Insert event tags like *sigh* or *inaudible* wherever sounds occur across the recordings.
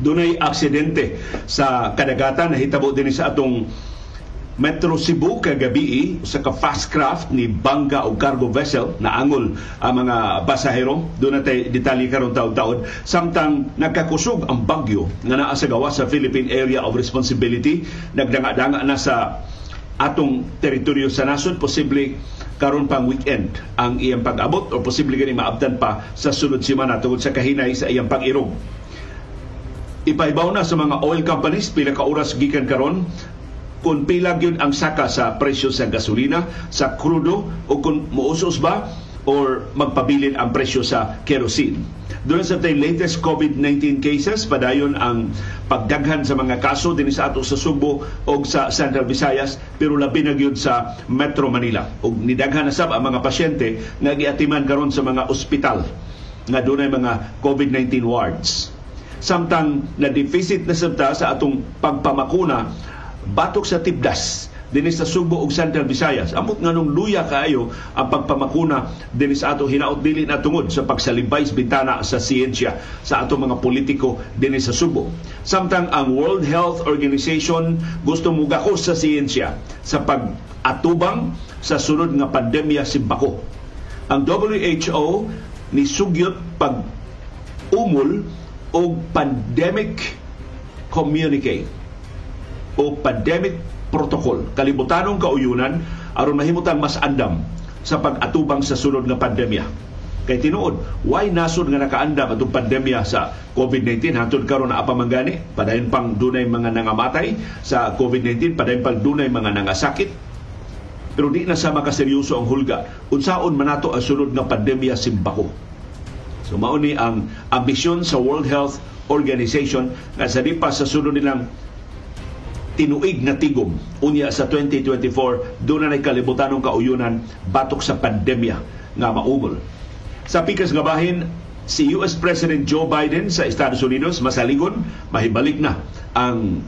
Dunay aksidente sa kadagatan nahitabo din sa atong Metro Cebu kagabi sa ka fast craft ni bangga o cargo vessel na angol ang mga pasahero. Doon natin detalye karon taon-taon. Samtang nagkakusog ang bagyo nga naa sa gawa sa Philippine Area of Responsibility. Nagdanga-danga na sa atong teritoryo sa nasod. Posible karon pang weekend ang iyang pag-abot o posible gani maabtan pa sa sunod semana tungod sa kahinay sa iyang pag-irog. Ipaibaw na sa mga oil companies pila ka oras gikan karon kung pila gyud ang saka sa presyo sa gasolina, sa krudo o kung muusos ba or magpabilin ang presyo sa kerosene. Doon sa tay latest COVID-19 cases, padayon ang pagdaghan sa mga kaso din sa ato sa Subo o sa Central Visayas, pero labi na gyud sa Metro Manila. O nidaghan na sab ang mga pasyente nga giatiman karon sa mga ospital nga doon mga COVID-19 wards. Samtang na-deficit na sabta sa atong pagpamakuna batok sa tibdas dinis sa Subo ug Central Visayas. Amot nga nung luya kaayo ang pagpamakuna dinis ato hinaot dili na tungod sa pagsalibay sa bintana sa siyensya sa ato mga politiko dinis sa Subo. Samtang ang World Health Organization gusto mo gakos sa siyensya sa pag-atubang sa sunod nga pandemya si Bako. Ang WHO ni sugyot pag umol og pandemic communique o pandemic protocol. Kalibutanong kauyunan aron mahimutan mas andam sa pag-atubang sa sunod nga pandemya. Kay tinuod why nasod nga nakaandam atong pandemya sa COVID-19 hantod karon na apamanggani padayon pang dunay mga nangamatay sa COVID-19 padayon pang dunay mga nangasakit. Pero di na sa makaseryoso ang hulga. Unsaon manato ang sunod nga pandemya simbako so mao ni ang ambisyon sa World Health Organization nga sa di pa sa sunod nilang tinuig na tigom unya sa 2024 doon na kalibutan ng kauyunan batok sa pandemya nga maumol. Sa pikas nga bahin, si US President Joe Biden sa Estados Unidos masaligon, mahibalik na ang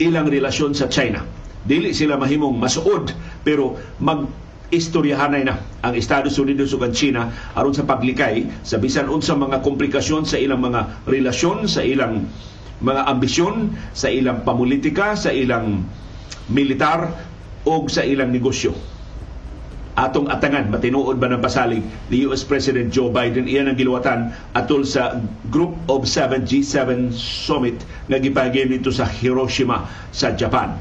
ilang relasyon sa China. Dili sila mahimong masuod pero mag istoryahanay na ang Estados Unidos ug ang China aron sa paglikay sa bisan unsa mga komplikasyon sa ilang mga relasyon sa ilang mga ambisyon sa ilang pamulitika, sa ilang militar o sa ilang negosyo. Atong atangan, matinuod ba ng pasalig ni US President Joe Biden, iyan ang giluwatan atol sa Group of 7 G7 Summit nga gipahigay dito sa Hiroshima sa Japan.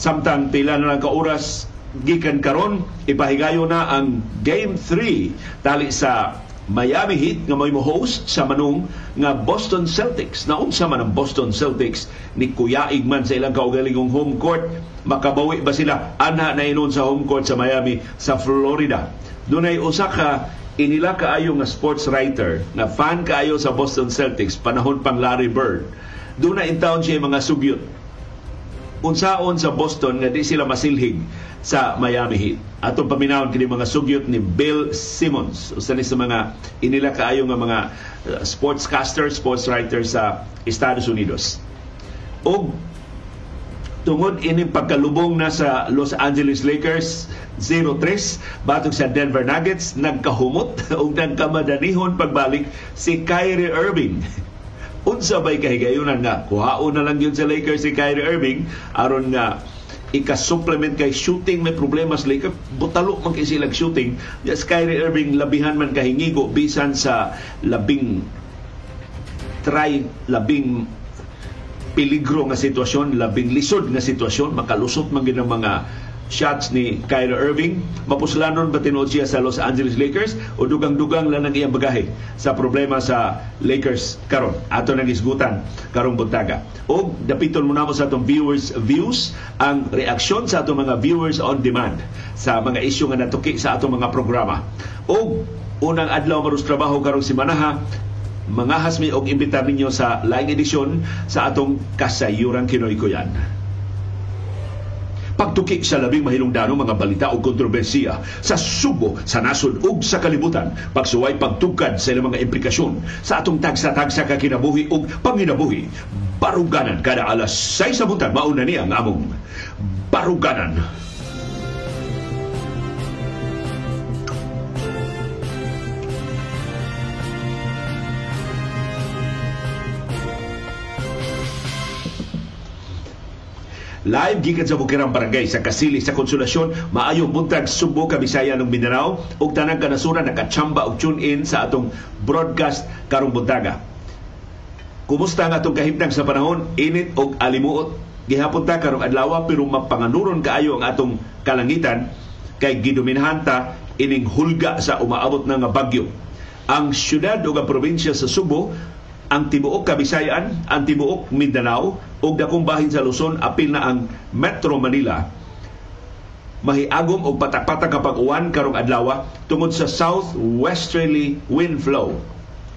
Samtang pila na lang kauras gikan karon ipahigayo na ang Game 3 tali sa Miami Heat nga may host sa manung nga Boston Celtics. Naunsa man ang Boston Celtics ni Kuya Igman sa ilang kaugalingong home court. Makabawi ba sila ana na inon sa home court sa Miami sa Florida. Dunay usa ka inila kaayo nga sports writer na fan kaayo sa Boston Celtics panahon pang Larry Bird. Doon na in town siya mga sugyot. Unsaon sa Boston nga di sila masilhig sa Miami Heat. Atong paminawon kini mga sugyot ni Bill Simmons usa ni sa mga inila kaayo nga mga uh, sportscaster, sports writer sa Estados Unidos. Og tungod ini pagkalubong na sa Los Angeles Lakers 0-3 batok sa Denver Nuggets nagkahumot *laughs* ug nagkamadanihon pagbalik si Kyrie Irving unsa bay kahigayunan nga? Kuhaon na lang yun sa Lakers si Kyrie Irving. Aron nga ika-supplement kay shooting may problema sa Lakers. Butalo man kay silang shooting. Yes Kyrie Irving labihan man kahingigo bisan sa labing try labing peligro nga sitwasyon labing lisod nga sitwasyon. Makalusot man gid mga shots ni Kyrie Irving. Mapuslanon ba tinuod siya sa Los Angeles Lakers o dugang-dugang lang ang iyang bagahe sa problema sa Lakers karon. Ato nang isgutan karong buntaga. O dapiton mo namo sa atong viewers views ang reaksyon sa atong mga viewers on demand sa mga isyu nga natuki sa atong mga programa. O unang adlaw maros trabaho karong simanaha mga hasmi og imbitar ninyo sa live edisyon sa atong kasayuran Kinoy Kuyan pagtuki sa labing mahilungdanong mga balita o kontrobersiya sa subo, sa nasod ug sa kalibutan, pagsuway pagtugkad sa ilang mga implikasyon sa atong tagsa-tagsa ka kinabuhi ug panginabuhi. Baruganan kada alas 6 sa buntag mauna niya ang among Baruganan. Live gikan sa Bukirang Barangay sa Kasili sa Konsolasyon maayong buntag Subo Kabisaya ng Mindanao ug tanang kanasuran nakachamba og tune in sa atong broadcast karong buntaga. Kumusta nga atong kahimtang sa panahon init og alimuot gihapon ta karong adlaw pero mapanganuron kaayo ang atong kalangitan kay gidominahan ta ining hulga sa umaabot na nga bagyo. Ang syudad o ang probinsya sa Subo ang tibuok Kabisayan, ang tibuok Mindanao ug dakong bahin sa Luzon apil na ang Metro Manila mahiagom og patak-patak kapag uwan karong adlaw tungod sa southwesterly wind flow.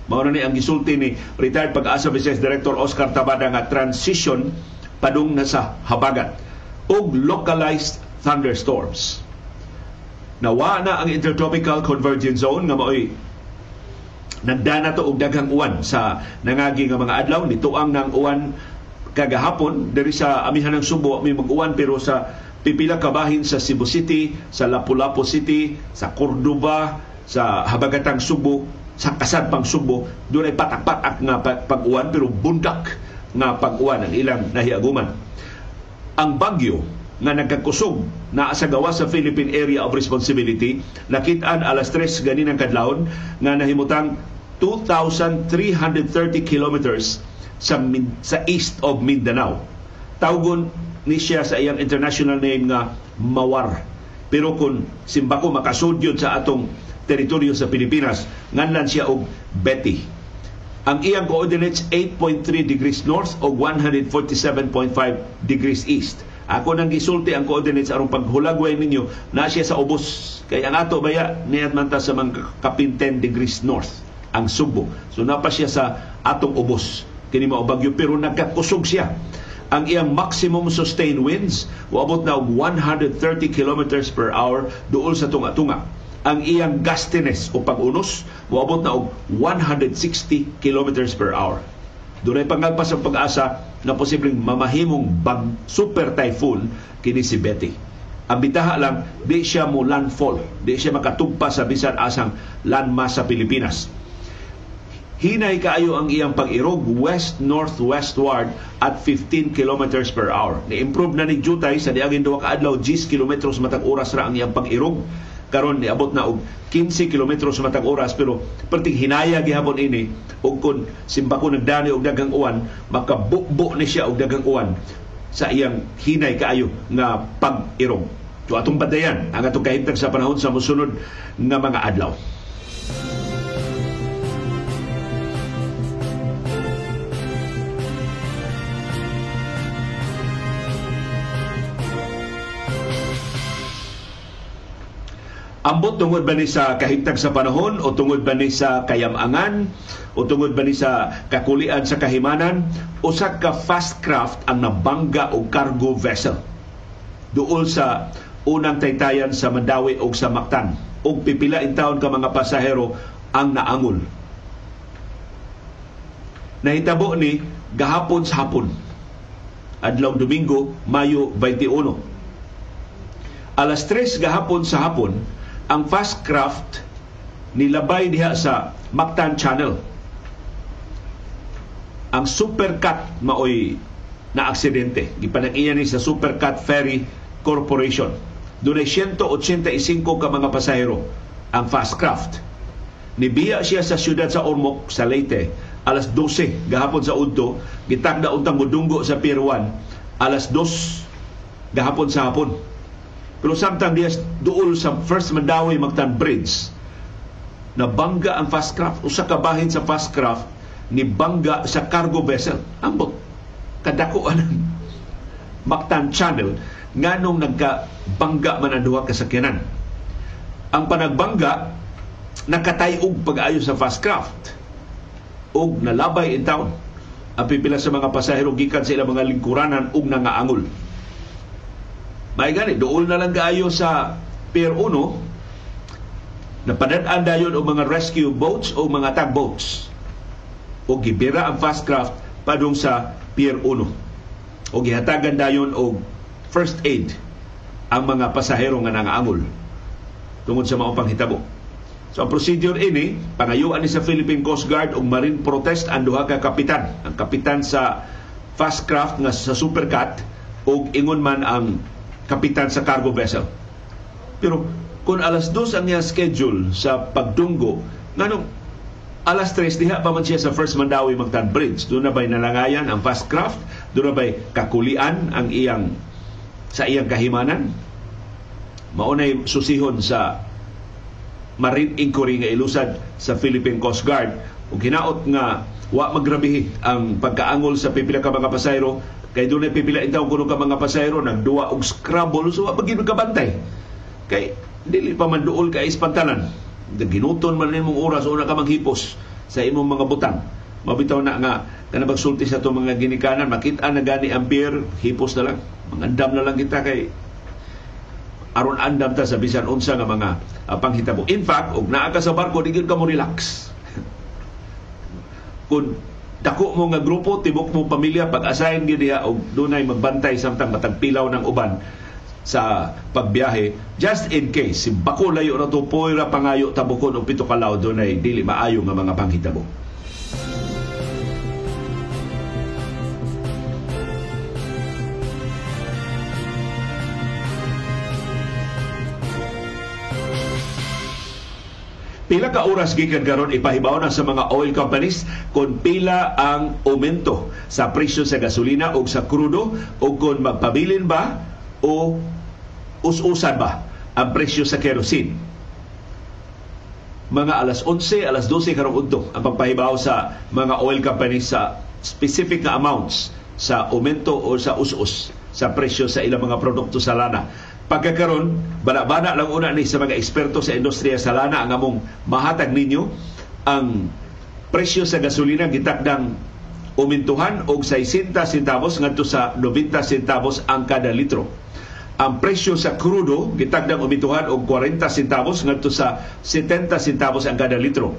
Mao ni ang gisulti ni retired pag-asa Vice Director Oscar Tabada nga transition padung na sa habagat ug localized thunderstorms. Nawa na ang intertropical convergence zone nga mao'y nagdana to og daghang uwan sa nangagi nga mga adlaw nituang nang uwan kagahapon diri sa amihan ng Subo may mag-uwan pero sa pipila kabahin sa Cebu City, sa Lapu-Lapu City, sa Cordoba, sa habagatang Subo, sa Kasadpang Subo, doon ay patak-patak nga pag-uwan pero bundak nga pag-uwan ang ilang nahiaguman. Ang bagyo nga nagkakusog na sa gawa sa Philippine Area of Responsibility nakitaan alas 3 ganinang kadlawon nga nahimutang 2,330 kilometers sa, sa east of Mindanao. Tawgon ni siya sa iyang international name nga Mawar. Pero kung simbako makasudyod sa atong teritoryo sa Pilipinas, nganlan siya og Betty. Ang iyang coordinates 8.3 degrees north o 147.5 degrees east. Ako nang gisulti ang coordinates aron paghulagway ninyo na siya sa ubos. Kay ang ato baya niyat man ta sa mga kapin 10 degrees north ang Subo. So napa siya sa atong ubos kini mao bagyo pero nagkakusog siya. Ang iyang maximum sustained winds waabot na og 130 kilometers per hour duol sa tunga-tunga. Ang iyang gustiness o pag-unos waabot na og 160 kilometers per hour. Dunay pangagpas ang pag-asa na posibleng mamahimong bag super typhoon kini si Betty. Ang bitaha lang, di siya mo landfall, di siya makatugpa sa bisan asang landmass sa Pilipinas hinay kaayo ang iyang pag-irog west-northwestward at 15 kilometers per hour. Ni-improve na ni Jutay sa diagin duwa ka adlaw 10 kilometros matag oras ra ang iyang pag-irog karon niabot na og 15 kilometros matag oras pero perting hinaya gihapon ini ug kun simbako nagdani og daghang uwan makabukbo ni siya og daghang uwan sa iyang hinay kaayo nga pag-irog. So atong badayan ang atong kahimtang sa panahon sa mosunod nga mga adlaw. Ambot tungod ba ni sa kahimtang sa panahon o tungod ba ni sa kayamangan o tungod ba ni sa kakulian sa kahimanan o sa ka fast craft ang nabangga o cargo vessel duol sa unang taytayan sa Mandawi o sa Mactan o pipila in taon ka mga pasahero ang naangol. Nahitabo ni gahapon sa hapon adlaw Domingo, Mayo 21. Alas 3 gahapon sa hapon, ang fast craft nilabay diha sa Mactan Channel. Ang Supercat maoy na aksidente. Gipanag-iya ni sa Supercat Ferry Corporation. Doon 185 ka mga pasahero ang fast craft. Nibiya siya sa siyudad sa Ormoc, sa Leyte, alas 12 gahapon sa Udto, gitagda untang mudunggo sa Pier 1, alas 2 gahapon sa hapon pero samtang diya duol sa First Mandawi Magtan Bridge, na bangga ang fast craft. Usa ka bahin sa fast craft ni bangga sa cargo vessel. Ambot. Kadako ang *laughs* Mactan Channel nganong nagka-bangga man ang duha kasakyanan. Ang panagbangga nakatayog pag-ayo sa fast craft ug nalabay in town ang pipila sa mga pasahero gikan sa ilang mga lingkuranan ug nangaangol may gani, dool na lang kaayo sa Pier 1, napadadaan dayon og mga rescue boats o mga tugboats. O gibira ang fast craft padung sa Pier 1. O gihatagan dayon og first aid ang mga pasahero nga nangaangol tungod sa maupang hitabo. So ang procedure ini, pangayuan ni sa Philippine Coast Guard og Marine Protest ang duha ka kapitan. Ang kapitan sa fast craft nga sa Supercat o ingon man ang kapitan sa cargo vessel. Pero kung alas dos ang niya schedule sa pagdunggo, nganong alas 3 diha pa man siya sa First Mandawi Magtan Bridge. Doon na ba'y nalangayan ang fast craft? Doon na ba'y kakulian ang iyang sa iyang kahimanan? Maunay susihon sa Marine Inquiry nga ilusad sa Philippine Coast Guard ug hinaot nga wa magrabihi ang pagkaangol sa pipila ka mga pasayro kay dunay pipila intaw kuno ka mga pasayro nagduwa og scramble so wa magin kabantay kay dili pa man duol ka ispantanan. Ginuton man nimong oras una ka maghipos sa imong mga butang. Mabitaw na nga kana magsulti sa itong mga ginikanan makita na gani ang beer hipos na lang. Mangandam na lang kita kay aron andam ta sa bisan unsa nga mga uh, panghitabo. In fact og naa ka sa barko di ka mo relax. *laughs* Kun dako mo nga grupo tibok mo pamilya pag-assign gyud diha og dunay magbantay samtang matagpilaw ng uban sa pagbiyahe. Just in case si bako layo na to poira pangayo tabukon og pito ka law dunay dili maayo nga mga panghitabo Pila ka oras gikan karon ipahibaw na sa mga oil companies kung pila ang aumento sa presyo sa gasolina o sa krudo o kung magpabilin ba o us-usan ba ang presyo sa kerosene. Mga alas 11, alas 12 karong udto ang pagpahibaw sa mga oil companies sa specific na amounts sa aumento o sa us-us sa presyo sa ilang mga produkto sa lana pagkakaron bana-bana lang una ni sa mga eksperto sa industriya sa lana ang among mahatag ninyo ang presyo sa gasolina gitakdang umintuhan og 60 centavos ngadto sa 90 centavos ang kada litro. Ang presyo sa krudo gitakdang umintuhan og 40 centavos ngadto sa 70 centavos ang kada litro.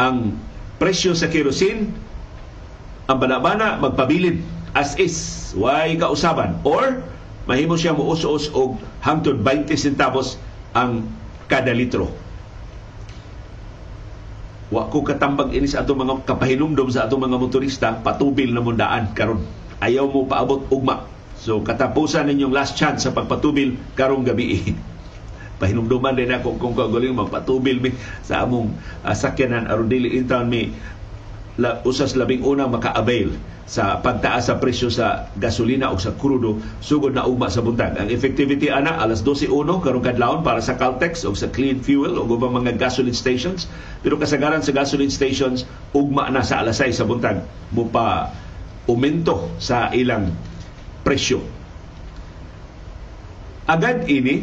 Ang presyo sa kerosene ang bana-bana magpabilin as is, way kausaban or mahimo siya mo us og hangtod 20 centavos ang kada litro. Wa ko katambag ini sa atong mga kapahinumdom sa atong mga motorista, patubil na mundaan karon. Ayaw mo paabot ugma. So katapusan ninyong last chance sa pagpatubil karong gabi. *laughs* Pahinumduman din ako kung kagaling magpatubil mi sa among uh, sakyanan aron dili intawn mi la, usas labing una maka-avail sa pagtaas sa presyo sa gasolina o sa krudo sugod na ugma sa buntag. Ang effectivity ana alas 12:01 karong kadlawon para sa Caltex o sa Clean Fuel o ubang mga gasoline stations. Pero kasagaran sa gasoline stations ugma na sa alas 6 sa buntag mo pa umento sa ilang presyo. Agad ini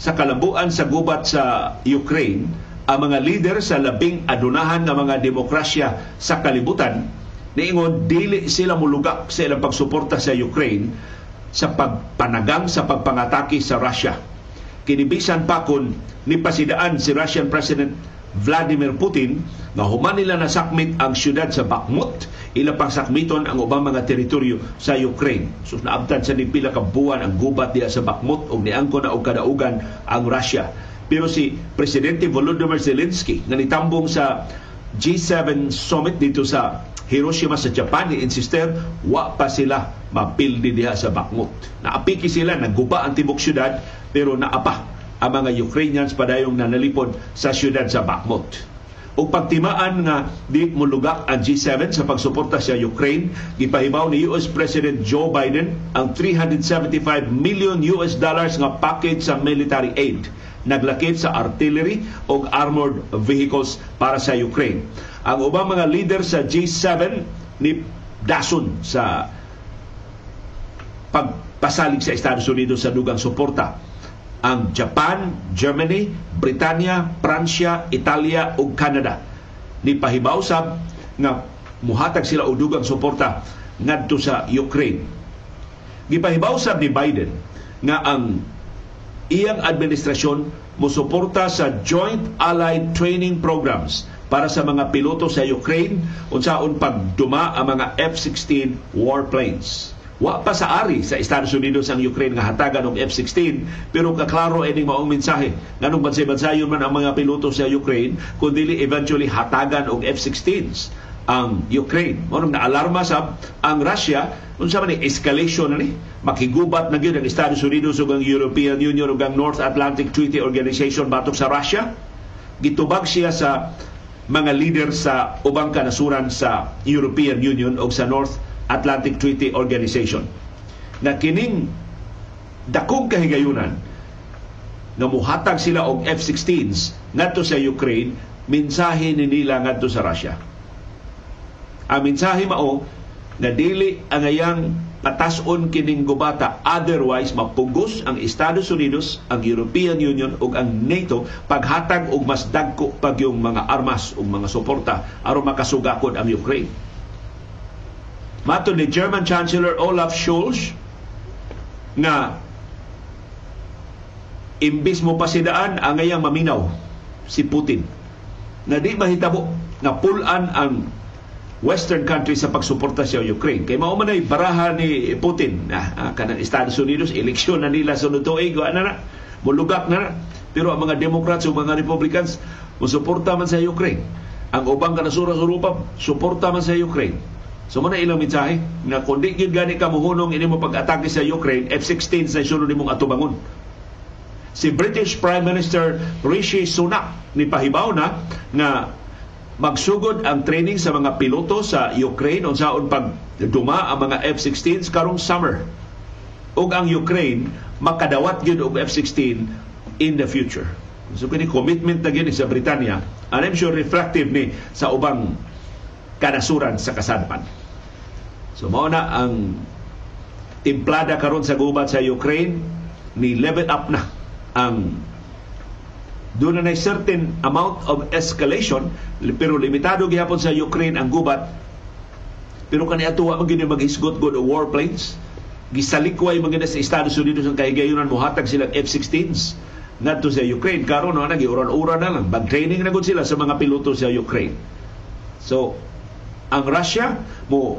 sa kalambuan sa gubat sa Ukraine ang mga leader sa labing adunahan ng mga demokrasya sa kalibutan niingon dili sila mulugak sa ilang pagsuporta sa Ukraine sa pagpanagang sa pagpangatake sa Russia. Kinibisan pa kun nipasidaan si Russian President Vladimir Putin nga human nila nasakmit ang syudad sa Bakhmut ila pang sakmiton ang ubang mga teritoryo sa Ukraine. So naabtan sa ni pila ka buwan ang gubat diya sa Bakhmut ug niangko na og kadaugan ang Russia. Pero si Presidente Volodymyr Zelensky nga nitambong sa G7 summit dito sa Hiroshima sa Japan ni insister wa pa sila mapildi diha sa Bakhmut. Naapiki sila nagguba ang tibok syudad pero naapa ang mga Ukrainians padayong nanalipod sa syudad sa Bakhmut. O pagtimaan nga di mulugak ang G7 sa pagsuporta sa Ukraine, gipahibaw ni US President Joe Biden ang 375 million US dollars nga package sa military aid naglakip sa artillery o armored vehicles para sa Ukraine. Ang ubang mga leader sa G7 ni dason sa pagpasalig sa Estados Unidos sa dugang suporta. Ang Japan, Germany, Britanya, Pransya, Italia ug Canada ni pahibaw sab nga muhatag sila og dugang suporta ngadto sa Ukraine. Gipahibaw sab ni Biden nga ang iyang administrasyon musuporta sa Joint Allied Training Programs para sa mga piloto sa Ukraine unsaon pagduma ang mga F-16 warplanes. Wa pa sa ari sa Estados Unidos ang Ukraine nga hatagan og F-16 pero kaklaro ining maong mensahe nganong bansay-bansayon man ang mga piloto sa Ukraine kun dili eventually hatagan og F-16s ang Ukraine. Mo na alarma sa ang Russia unsa man ni escalation na ni makigubat na gyud ang Estados Unidos ug ang European Union ug ang North Atlantic Treaty Organization batok sa Russia. Gitubag siya sa mga leader sa ubang kanasuran sa European Union o sa North Atlantic Treaty Organization na kining dakong kahigayunan nga muhatag sila og F-16s ngadto sa Ukraine mensahe ni nila ngadto sa Russia ang mensahe mao na dili ang ayang patason kining gubata otherwise mapugos ang Estados Unidos, ang European Union ug ang NATO paghatag og mas dagko pag yung mga armas ug mga suporta aron makasugakod ang Ukraine. Mato ni German Chancellor Olaf Scholz nga imbis mo pasidaan ang ayang maminaw si Putin na di mahitabo na pulan ang Western countries sa pagsuporta sa Ukraine. Kay mao man ay baraha ni Putin na ah, kanang Estados Unidos eleksyon na nila sunod tuig na na mulugak na na. Pero ang mga Democrats o mga Republicans musuporta man sa Ukraine. Ang ubang kanasuran sa Europa suporta man sa Ukraine. So mo na ilang mensahe na kundi gyud gani ka muhunong ini mo pag-atake sa Ukraine F-16 sa sunod nimong atubangon. Si British Prime Minister Rishi Sunak ni pahibaw na nga magsugod ang training sa mga piloto sa Ukraine unsaon pag duma ang mga F-16 karong summer. Ug ang Ukraine makadawat gyud og F-16 in the future. So kini commitment na gyud sa Britanya and I'm sure reflective ni sa ubang kanasuran sa kasadpan. So mao na ang timplada karon sa gubat sa Ukraine ni level up na ang doon na certain amount of escalation pero limitado gihapon sa Ukraine ang gubat. Pero kani atuwa man gini maghisgot god war planes. Gisalikway man sa Estados Unidos ang kahigayunan mohatag silang F-16s ngadto sa Ukraine. Karon na giuran-uran na lang. Bag training na gud sila sa mga piloto sa Ukraine. So ang Russia mo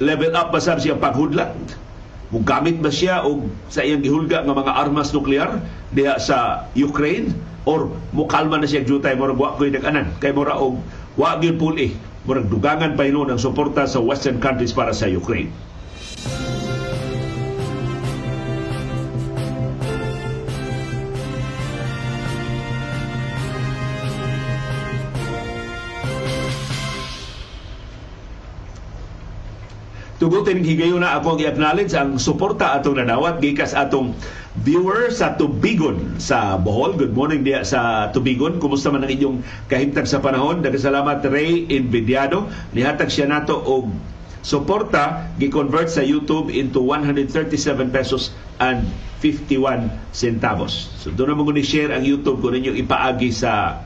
level up ba siya paghudlat? Mugamit ba siya og sa iyang gihulga nga mga armas nuklear diha sa Ukraine or mukalma na siya jutay murag wa koy nag-anan kay mura og wa gyud puli murag dugangan pa hinon ang suporta sa western countries para sa Ukraine. tugutin higayon na ako i-acknowledge ang suporta atong nanawat gikas atong viewer sa Tubigon sa Bohol. Good morning diya sa Tubigon. Kumusta man ang inyong kahimtang sa panahon? Dagasalamat Ray Invidiado. Nihatag siya nato og suporta gi-convert sa YouTube into 137 pesos and 51 centavos. So doon na mo ni share ang YouTube kung ninyo ipaagi sa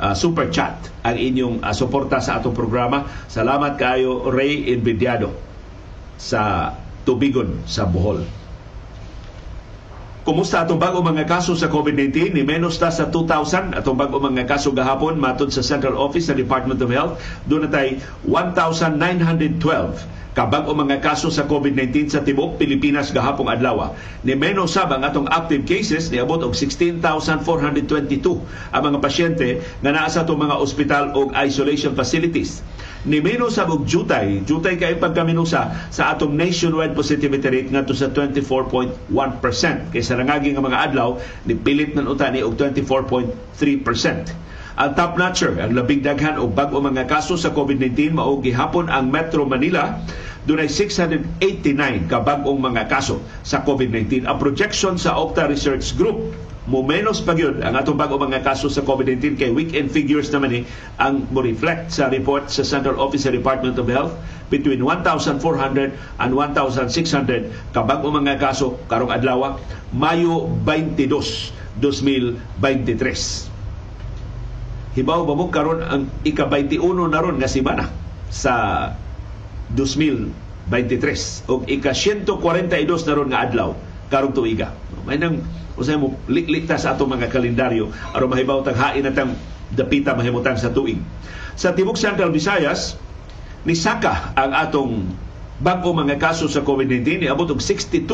uh, super chat ang inyong uh, suporta sa atong programa. Salamat kayo Ray Invidiado sa Tubigon sa Bohol. Kumusta atong bago mga kaso sa COVID-19? Ni menos ta sa 2,000 atong bago mga kaso gahapon matod sa Central Office sa Department of Health. Doon na tay 1,912 kabag o mga kaso sa COVID-19 sa tibok Pilipinas gahapong adlaw. Ni menos sab ang atong active cases ni abot og 16,422 ang mga pasyente nga naa sa atong mga ospital o isolation facilities ni menos sa og jutay. Kay pagkaminusa sa atong nationwide positivity rate ngadto sa 24.1% kaysa nangagi nga mga adlaw ni pilit nan uta ni og 24.3% ang top notcher, ang labing daghan o bag-o mga kaso sa COVID-19 mao gihapon ang Metro Manila. Dunay 689 ka bag-ong mga kaso sa COVID-19. Ang projection sa Octa Research Group mo menos pa gyud ang atong bago mga kaso sa COVID-19 kay weekend figures naman ni ang mo reflect sa report sa Central Office Department of Health between 1,400 and 1,600 ka bago mga kaso karong adlaw Mayo 22, 2023 hibaw ba mo karon ang ika-21 na ron nga semana sa 2023 o ika-142 na ron nga adlaw karong tuiga. May nang usay mo liklikta sa atong mga kalendaryo aron mahibaw tang hain natang dapita mahimutang sa tuig. Sa tibok Central Visayas ni saka ang atong bag-o mga kaso sa COVID-19 ni abot og 62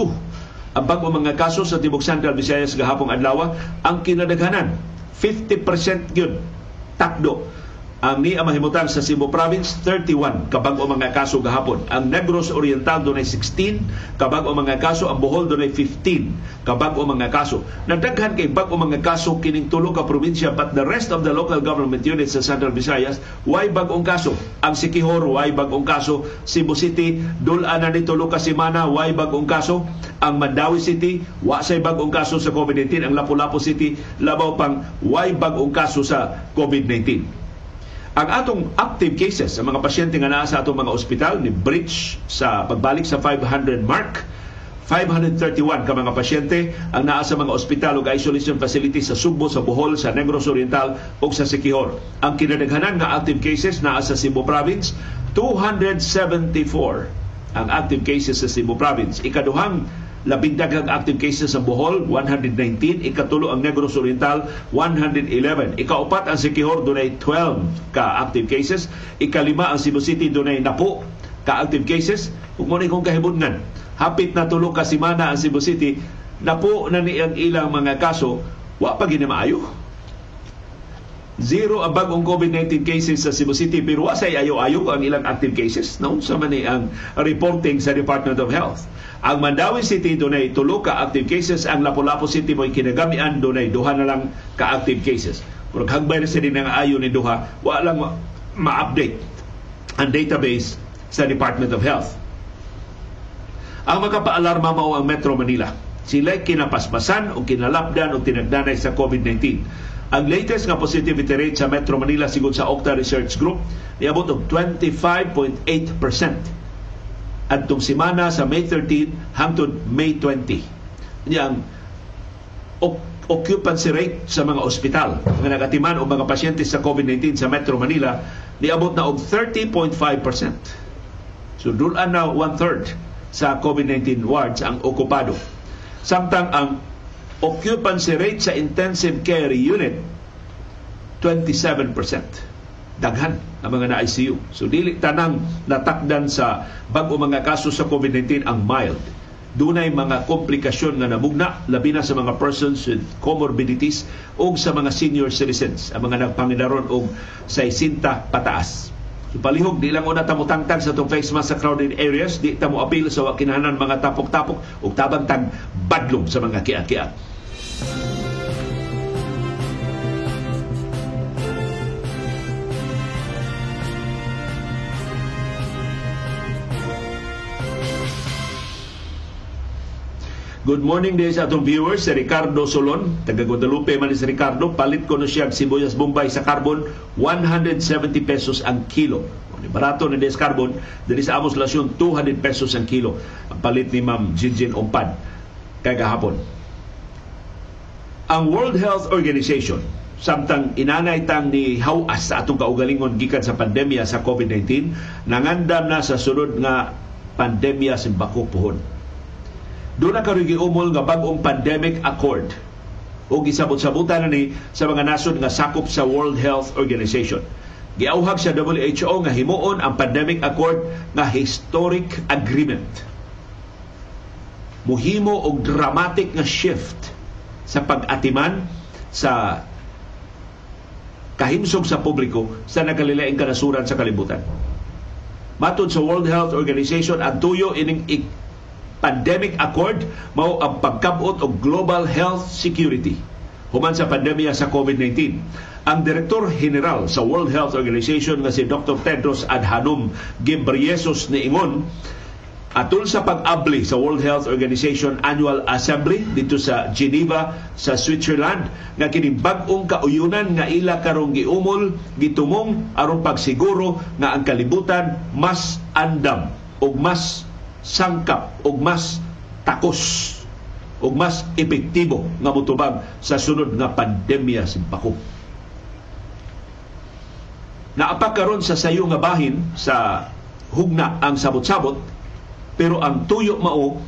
ang bag-o mga kaso sa tibok Central Visayas gahapon adlaw ang kinadaghanan 50% gyud takdo Ang ni mahimutan sa Cebu Province 31 kabag-o mga kaso gahapon. Ang Negros Oriental dunay 16 kabag-o mga kaso, ang Bohol dunay 15 kabag-o mga kaso. Nagdaghan kay bag-o mga kaso kining tulo ka probinsya but the rest of the local government units sa Central Visayas way bag-ong kaso. Ang Sikihor way bag-ong kaso, Cebu City dul-an na ni tulo ka semana way bag-ong kaso. Ang Mandawi City wa say bag-ong kaso sa COVID-19. Ang Lapu-Lapu City labaw pang way bag-ong kaso sa COVID-19. Ang atong active cases sa mga pasyente nga naa sa atong mga ospital ni breach sa pagbalik sa 500 mark 531 ka mga pasyente ang naa sa mga ospital ug isolation facilities sa Sugbo, sa Bohol, sa Negros Oriental ug sa Siquijor. Ang kinadaghanan nga active cases naa sa Cebu Province 274 ang active cases sa Cebu Province. Ikaduhang labing daghang active cases sa Bohol 119 ikatulo ang Negros Oriental 111 ikaupat ang Siquijor dunay 12 ka active cases. Ikalima ang Cebu City dunay napo ka active cases. Ug mo kong kahibudngan hapit na tulo ka semana ang Cebu City napo na ni ang ilang mga kaso wa pa gini maayo. Zero ang bagong COVID-19 cases sa Cebu City pero wa say ayo-ayo ang ilang active cases. Naunsa man ni ang reporting sa Department of Health. Ang Mandawi City dunay tulo ka active cases, ang Lapu-Lapu City mo kinagamian dunay duha na lang ka active cases. Pero hagbay na din nga ayo ni duha, wa lang ma-update ang database sa Department of Health. Ang makapaalarma mao ang Metro Manila. Sila kinapaspasan o kinalapdan o tinagdanay sa COVID-19 ang latest nga positivity rate sa Metro Manila sigod sa Octa Research Group niabot og 25.8% adtong semana sa May 13 hangtod May 20. Yang occupancy rate sa mga ospital nga nagatiman og mga pasyente sa COVID-19 sa Metro Manila niabot na og 30.5%. So dulan na one-third sa COVID-19 wards ang okupado. Samtang ang occupancy rate sa intensive care unit 27%. Daghan ang mga na-ICU. So dili tanang natakdan sa bag-o mga kaso sa COVID-19 ang mild. Dunay mga komplikasyon nga namugna labi na sa mga persons with comorbidities o sa mga senior citizens, ang mga nagpanginaron og 60 pataas. So palihog, di lang una tamutangtang sa itong face mask sa crowded areas, di tamo apil sa wakinahanan mga tapok-tapok o tabang tag badlong sa mga kiat-kiat. Good morning din sa atong viewers, si Ricardo Solon, taga Guadalupe man si Ricardo, palit ko na siya sibuyas Bombay sa carbon, 170 pesos ang kilo. Barato na des carbon, dali sa Amos Lasyon, 200 pesos ang kilo. Ang palit ni Ma'am Jinjin Ompad kay gahapon. Ang World Health Organization samtang inanay tang ni hawas sa atong kaugalingon gikan sa pandemya sa COVID-19 nangandam na sa sunod nga pandemya sa bako puhon. Doon na karoy giumol nga bag-ong pandemic accord o gisabot-sabutan na ni sa mga nasod nga sakop sa World Health Organization. Giauhag sa WHO nga himuon ang pandemic accord nga historic agreement. Muhimo og dramatic nga shift sa pag-atiman sa kahimsog sa publiko sa nagkalilaing kanasuran sa kalibutan. Matod sa World Health Organization, ang tuyo ining pandemic accord mao ang pagkabot og global health security human sa pandemya sa COVID-19. Ang Direktor General sa World Health Organization nga si Dr. Tedros Adhanom Ghebreyesus ni ingon Atol sa pag-abli sa World Health Organization Annual Assembly dito sa Geneva sa Switzerland nga kini bag-ong kauyunan nga ila karong giumol gitumong aron pagsiguro nga ang kalibutan mas andam ug mas sangkap ug mas takos ug mas epektibo nga mutubag sa sunod nga pandemya sa bakok. Naapak karon sa sayo nga bahin sa hugna ang sabot-sabot pero ang tuyo mao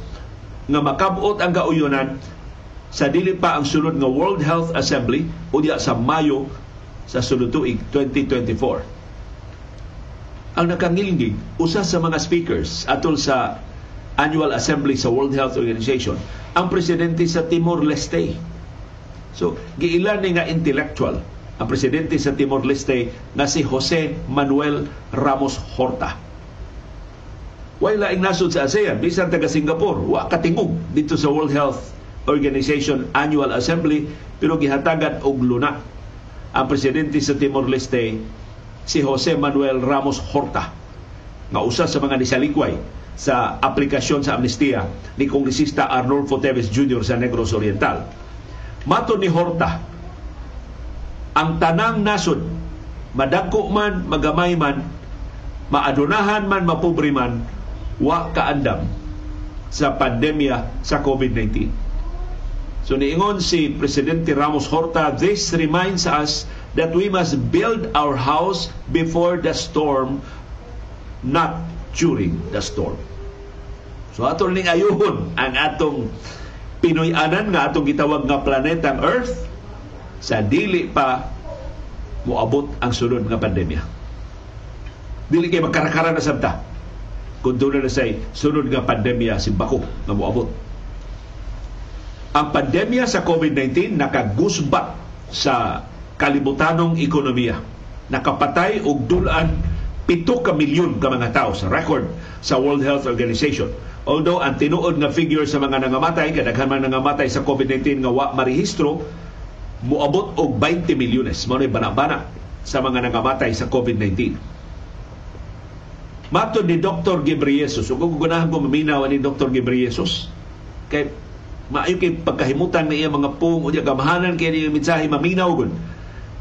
nga makabot ang kauyonan sa dili pa ang sunod nga World Health Assembly o diya sa Mayo sa sunod tuig 2024. Ang nakangilingig, usa sa mga speakers atol sa Annual Assembly sa World Health Organization, ang presidente sa Timor Leste. So, giilan ni nga intellectual ang presidente sa Timor Leste nga si Jose Manuel Ramos Horta. Wala laing nasod sa ASEAN, bisan taga Singapore, wa katingog dito sa World Health Organization Annual Assembly pero gihatagan og luna ang presidente sa Timor Leste si Jose Manuel Ramos Horta nga usa sa mga nisalikway sa aplikasyon sa amnestiya ni Kongresista Arnolfo Teves Jr. sa Negros Oriental. Mato ni Horta, ang tanang nasod, madagko man, magamay man, maadunahan man, mapobre man, wa kaandam sa pandemya sa COVID-19. So niingon si Presidente Ramos Horta, this reminds us that we must build our house before the storm, not during the storm. So atol ning ayuhon ang atong Pinoy-anan nga atong gitawag nga planetang Earth sa dili pa moabot ang sunod nga pandemya. Dili kay magkarakara na sabta kung doon na say sunod nga pandemya si Bako nga moabot. Ang pandemya sa COVID-19 nakagusbat sa kalibutanong ekonomiya. Nakapatay og dulan pito ka milyon ka mga tao sa record sa World Health Organization. Although ang tinuod nga figure sa mga nangamatay, kadaghan man nangamatay sa COVID-19 nga wa marehistro, muabot og 20 milyones. Mao bana-bana sa mga nangamatay sa COVID-19. Mato ni Dr. Ghebreyesus, ug kung gunahan ko maminaw ni Dr. Ghebreyesus, kay maayo kay pagkahimutan na iya mga pung unya gamahanan kay ni mensahe maminaw gud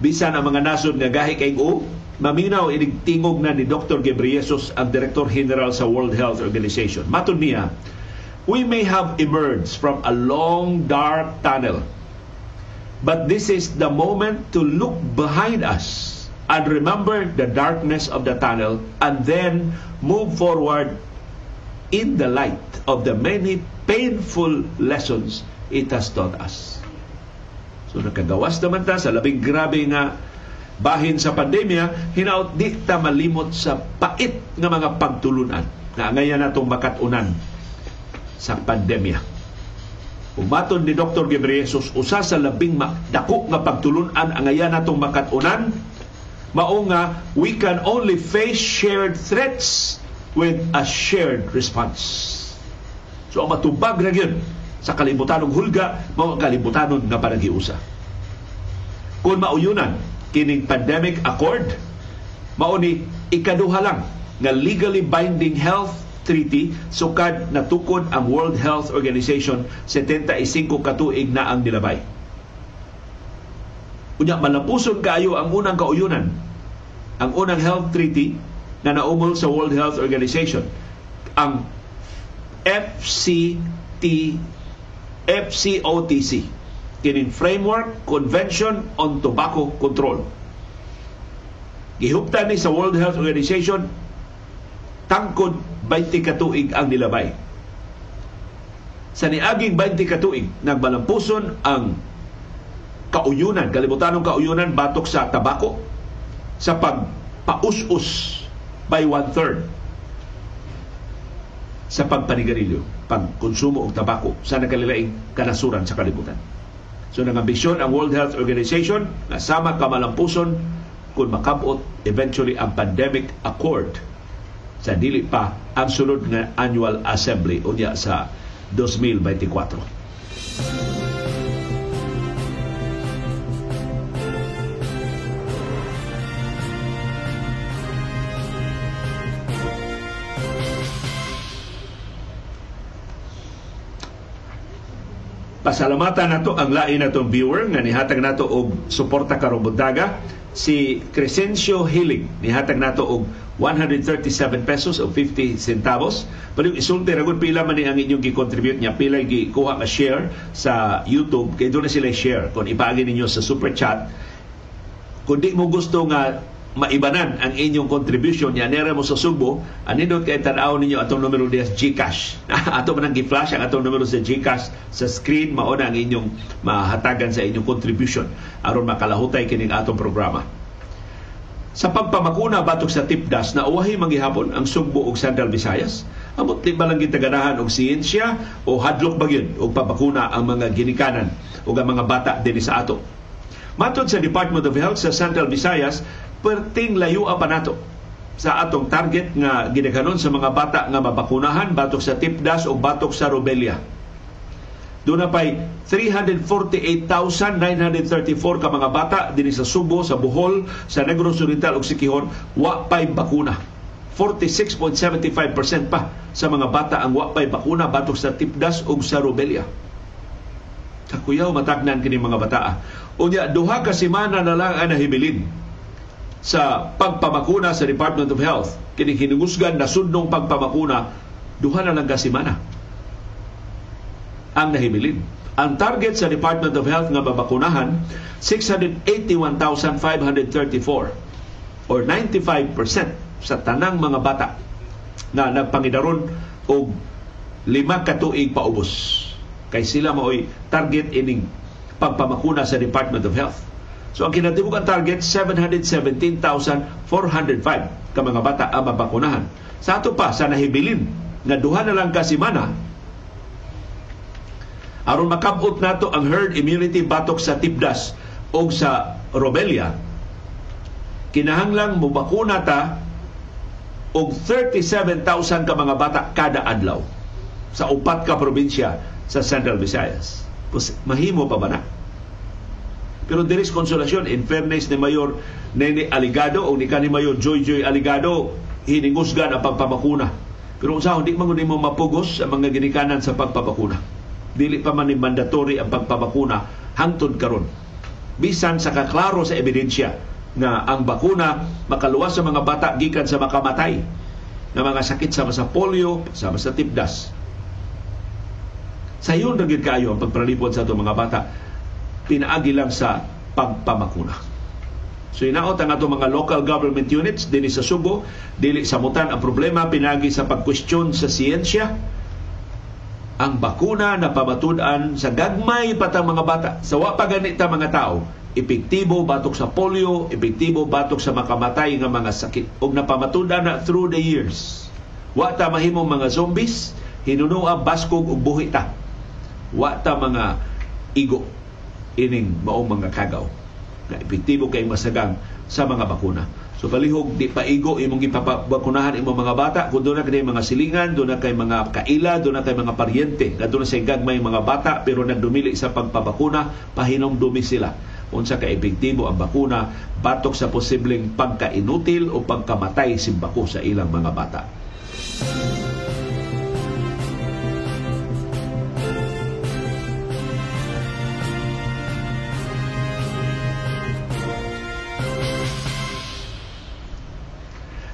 bisan ang mga nasod nga gahi kay o Maminaw inigtingog na ni Dr. Ghebreyesus ang Director General sa World Health Organization. Matun niya, we may have emerged from a long dark tunnel but this is the moment to look behind us and remember the darkness of the tunnel and then move forward in the light of the many painful lessons it has taught us. So nakagawas naman ta sa labing grabe nga bahin sa pandemya, hinaut di ta malimot sa pait nga mga pagtulunan na ngayon natong makatunan sa pandemya. Umaton ni Dr. Gebreyesus, usa sa labing dako nga pagtulunan ang ngayon natong makatunan, mao nga we can only face shared threats with a shared response. So ang matubag ra gyud sa kalibutanong hulga, mao kalibutanong nga panagiusa. Kung mauyunan kining pandemic accord mao ni ikaduha lang nga legally binding health treaty sukad natukod ang World Health Organization 75 katuig na ang nilabay. Unya malapuson kaayo ang unang kauyunan ang unang health treaty na naumol sa World Health Organization ang FCT FCOTC kining Framework Convention on Tobacco Control. Gihuptan ni sa World Health Organization tangkod 20 katuig ang nilabay. Sa niaging 20 katuig, nagbalampuson ang kauyunan, kalibutanong kauyunan batok sa tabako sa pagpaus-us by one-third sa pagpanigarilyo, pagkonsumo og tabako sa nakalilaing kanasuran sa kalibutan. So nangambisyon ang World Health Organization na sama kamalampuson kung makabot eventually ang pandemic accord sa dili pa ang sunod nga annual assembly unya sa 2024. Pasalamatan nato ang lain natong viewer nga nihatag nato og suporta karong buntaga si Crescencio Hilig nihatag nato og 137 pesos o 50 centavos. Pero isulti ragon pila man ang inyong gi-contribute niya pila gikuha nga share sa YouTube kay doon na sila share kung ipaagi ninyo sa super chat. Kung di mo gusto nga maibanan ang inyong contribution niya. Nera mo sa Subo anindot kay tan-aw ninyo atong numero diya GCash. *laughs* Ato man ang gi-flash ang atong numero sa GCash sa screen mao na ang inyong mahatagan sa inyong contribution. Aron makalahutay kining atong programa. Sa pagpamakuna batok sa tipdas na uwahi manggihapon ang Sugbo ug Central Visayas. Amot di ba lang gitaganahan og siyensya o hadlok ba gyud og papakuna ang mga ginikanan ug ang mga bata dinhi sa ato? Matod sa Department of Health sa Central Visayas, perting layo pa nato sa atong target nga gidaghanon sa mga bata nga mabakunahan batok sa tipdas o batok sa rubella. Doon na pa'y 348,934 ka mga bata din sa Subo, sa Bohol, sa Negros Oriental ug Siquijor wa pa'y bakuna. 46.75% pa sa mga bata ang wa pa'y bakuna batok sa tipdas ug sa rubella. Kakuyaw matagnan kini mga bata. Unya duha ka semana na lang ang nahibilin sa pagpamakuna sa Department of Health. Kini hinungusgan na sundong pagpamakuna duha na lang ka semana ang nahibilin. Ang target sa Department of Health nga babakunahan 681,534 or 95% sa tanang mga bata na nagpangidaron og lima ka tuig paubos. Kay sila mao'y target ining pagpamakuna sa Department of Health. So ang kinatibuk ang target 717,405 ka mga bata ang mabakunahan. Sa ato pa sa nahibilin nga duha na lang ka semana aron makabot nato ang herd immunity batok sa tipdas o sa rubella kinahanglang mubakuna ta og 37,000 ka mga bata kada adlaw sa upat ka probinsya sa Central Visayas. Mahimo pa ba na? Pero there is consolation in fairness ni Mayor Nene Aligado o ni kani Mayor Joy Joy Aligado hiningusgan ang pagpapakuna. Pero sa hindi man mo mapugos ang mga ginikanan sa pagpapakuna dili pa man ni mandatory ang pagpabakuna hangtod karon bisan sa kaklaro sa ebidensya na ang bakuna makaluwas sa mga bata gikan sa makamatay na mga sakit sama sa polio, sama sa tipdas. Sa yun naging kayo ang pagpralipod sa itong mga bata, pinaagi lang sa pagpamakuna. So inaot ang ato mga local government units din sa Subo, dili sa mutan ang problema pinagi sa pagkwestiyon sa siyensya, ang bakuna na pamatudan sa gagmay patang mga bata. Sa wa pa ganita mga tao, epektibo batok sa polio, epektibo batok sa makamatay nga mga sakit. ug napamatudan na through the years. Wa ta mahimong mga zombies, hinunoa baskog ug buhi ta. Wa ta mga igo ining maong mga kagaw. Na epektibo kay masagang sa mga bakuna. So palihog di paigo imong gipabakunahan imong mga bata kun na kay mga silingan, doon na kay mga kaila, doon na kay mga paryente, na doon na sa gagmay mga bata pero nagdumili sa pagpabakuna, pahinom dumi sila. Unsa ka epektibo ang bakuna batok sa posibleng pagkainutil o pagkamatay simbako sa ilang mga bata.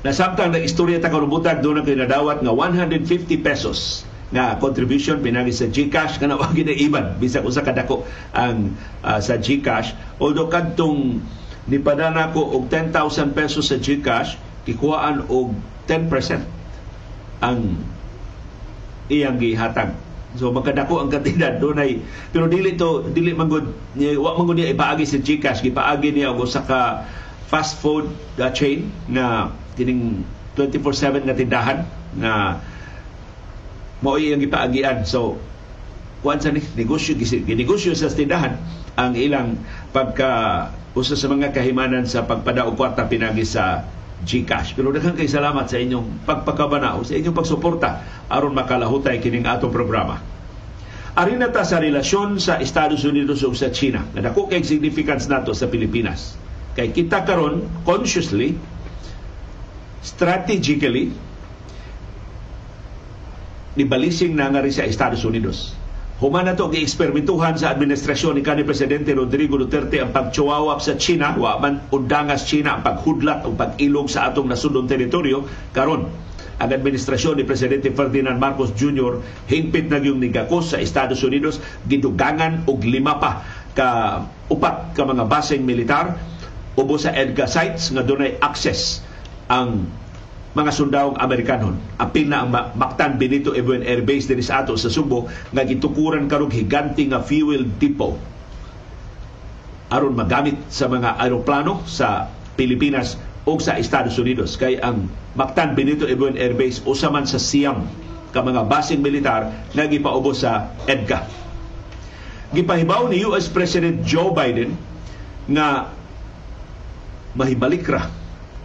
Nasamtang na istorya ta karubutan doon na nadawat nga 150 pesos nga contribution pinagi sa GCash. Kana wa gid iban bisag usa ka dako ang uh, sa GCash. Although kadtong nipadana ko og 10,000 pesos sa GCash kikuhaan og 10% ang iyang gihatag. So magkadako ang kantidad dunay pero dili to dili man gud wa man gud niya ipaagi sa GCash. Gipaagi niya og usa ka fast food uh, chain na kining 24/7 nga tindahan nga mao iyang gipaagian so kuan sa negosyo ginegosyo sa tindahan ang ilang pagka usa sa mga kahimanan sa pagpadaog kwarta pinagi sa GCash. Pero daghang kay salamat sa inyong pagpakabanao, sa inyong pagsuporta aron makalahutay kining atong programa. Ari na ta sa relasyon sa Estados Unidos ug sa China. Nadako kay significance nato sa Pilipinas. Kay kita karon consciously strategically nibalising na nga rin sa Estados Unidos. Human na to gi-eksperimentuhan sa administrasyon ni kanhi Presidente Rodrigo Duterte ang pagchuwawap sa China, wa man undangas China ang paghudlat o pag-ilog sa atong nasudong teritoryo karon ang administrasyon ni Presidente Ferdinand Marcos Jr. hingpit na yung nigakos sa Estados Unidos gidugangan og lima pa ka upat ka mga baseng militar ubo sa EDGA sites nga dunay access ang mga sundawong Amerikanon. Apil na ang Mactan Benito Ebuen Air Base din sa ato sa Subo nga gitukuran karong higanti nga fuel depot aron magamit sa mga aeroplano sa Pilipinas o sa Estados Unidos kay ang Mactan Benito Ebuen Air Base usa man sa siyam ka mga basing militar nga gipaubo sa EDCA. Gipahibaw ni US President Joe Biden nga mahibalik ra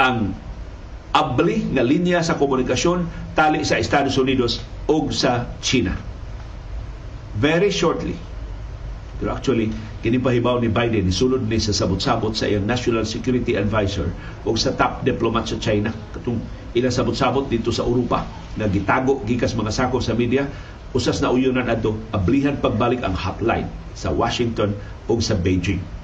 ang abli nga linya sa komunikasyon tali sa Estados Unidos o sa China. Very shortly. Pero actually, kinipahibaw ni Biden, isulod ni sa sabot-sabot sa iyang National Security Advisor o sa top diplomat sa China. Katong ilang sabot-sabot dito sa Europa nga gitago gikas mga sakop sa media usas na uyunan adto ablihan pagbalik ang hotline sa Washington o sa Beijing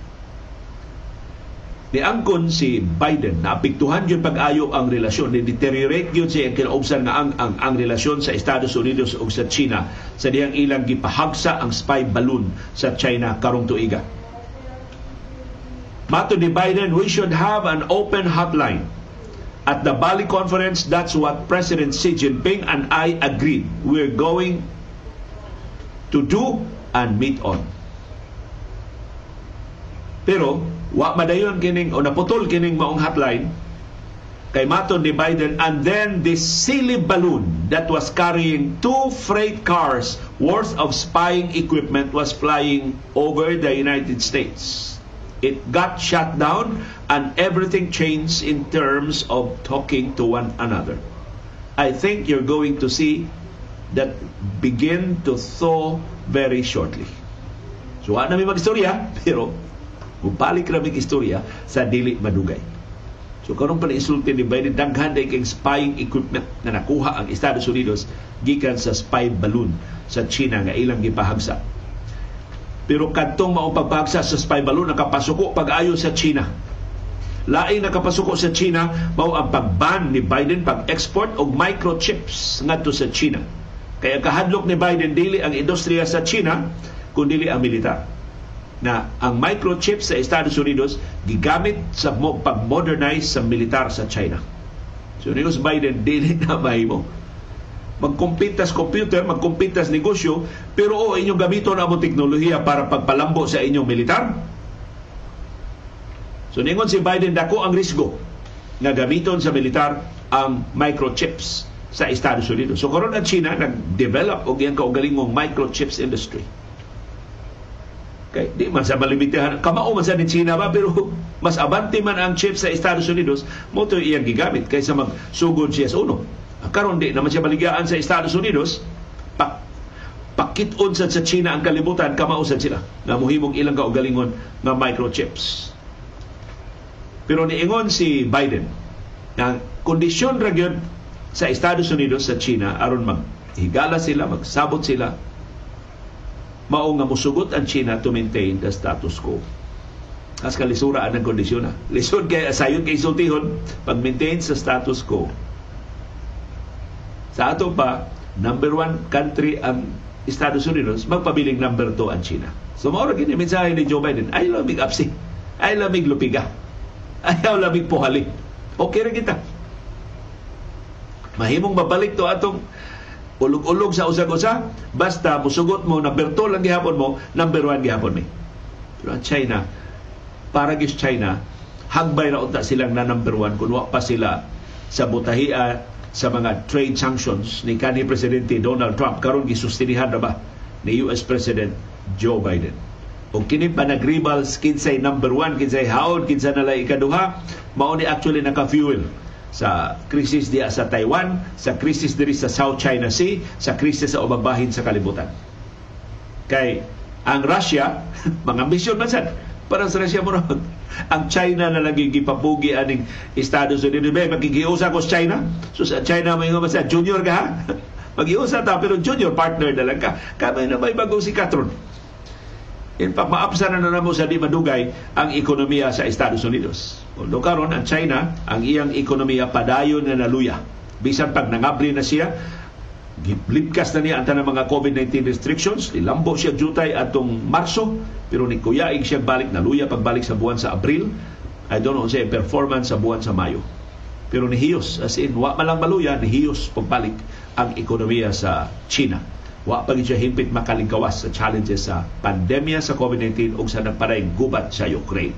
ni angkon si Biden. Na apektuhan yun pag-ayo ang relasyon. Ni deteriorate yun siya kinaubsan nga ang, ang, ang relasyon sa Estados Unidos o sa China. Sa diyang ilang gipahagsa ang spy balloon sa China karong tuiga. Mato ni Biden we should have an open hotline. At the Bali conference that's what President Xi Jinping and I agreed we're going to do and meet on. Pero wa madayon kining o naputol kining maong hotline kay maton ni Biden and then this silly balloon that was carrying two freight cars worth of spying equipment was flying over the United States. It got shut down and everything changed in terms of talking to one another. I think you're going to see that begin to thaw very shortly. So, ano may mag-istorya, *laughs* pero Mubalik raming istorya sa dili madugay. So karon pa isulti ni Biden daghan day kay spying equipment na nakuha ang Estados Unidos gikan sa spy balloon sa China nga ilang gipahagsa. Pero kadtong mao pagpahagsa sa spy balloon nakapasuko pag-ayo sa China. Laing nakapasuko sa China mao ang pagban ni Biden pag-export og microchips ngadto sa China. Kaya kahadlok ni Biden dili ang industriya sa China kundi ang militar na ang microchip sa Estados Unidos gigamit sa pag-modernize sa militar sa China. So ni Biden *laughs* dili na mahimo. Magkumpitas computer, magkumpitas negosyo, pero o oh, inyong gamiton ang teknolohiya para pagpalambo sa inyong militar. So ningon si Biden dako ang risgo na gamiton sa militar ang microchips sa Estados Unidos. So karon ang China nag-develop og iyang kaugalingong microchips industry Kay di man sa malimitahan. Kamao man sa ni China ba pero mas abante man ang chip sa Estados Unidos mo to iyang gigamit kaysa magsugod siya sa uno. Karon di naman siya baligyan sa Estados Unidos pa, pakit-on sa, sa China ang kalibutan kamao sa sila nga muhimong ilang kaugalingon nga microchips. Pero niingon si Biden na kondisyon ra sa Estados Unidos sa China aron maghigala sila, magsabot sila mao nga musugot ang China to maintain the status quo. As kalisura ang kondisyon na. *laughs* Lisod kay asayon kay sultihon pag-maintain sa status quo. Sa ato pa, number one country ang Estados Unidos, magpabiling number two ang China. So mao gini mensahe ni Joe Biden, ay lamig apsi, ay lamig lupiga, *laughs* ayaw lamig puhali. Okay rin kita. Mahimong mabalik to atong ulog-ulog sa usag-usa, basta musugot mo, number 2 lang gihapon mo, number 1 gihapon mi. Pero ang China, para gis China, hagbay ra unta silang na number 1 kung pa sila sa butahia sa mga trade sanctions ni kanhi presidente Donald Trump karon gisustinihan na ba ni US President Joe Biden. O kini pa nagribal kinsay number 1 kinsay haon kinsa na ikaduha mao ni actually naka-fuel sa krisis diya sa Taiwan, sa krisis diri sa South China Sea, sa krisis sa ubang bahin sa kalibutan. Kay ang Russia, *laughs* mga ambisyon man sad, para sa Russia mo *laughs* ang China na lagi gipapugi aning Estados Unidos. Ba magigiusa ko sa China. So sa China may nga sa junior ka ha? *laughs* Magiusa ta pero junior partner na lang ka. Kamay na may bagong si Catron in fact maapsa na na mo sa di madugay ang ekonomiya sa Estados Unidos Although karon ang China, ang iyang ekonomiya padayon na naluya. Bisan pag nangabli na siya, giblipkas na niya ang tanang mga COVID-19 restrictions, ilambo siya jutay atong Marso, pero ni kuyaig siya balik, naluya pagbalik sa buwan sa Abril. I don't know say performance sa buwan sa Mayo. Pero nihiyos, as in, wa malang maluya, nihiyos pagbalik ang ekonomiya sa China. Wa pa siya himpit makalingkawas sa challenges sa pandemya sa COVID-19 ug sa nagparayng gubat sa Ukraine.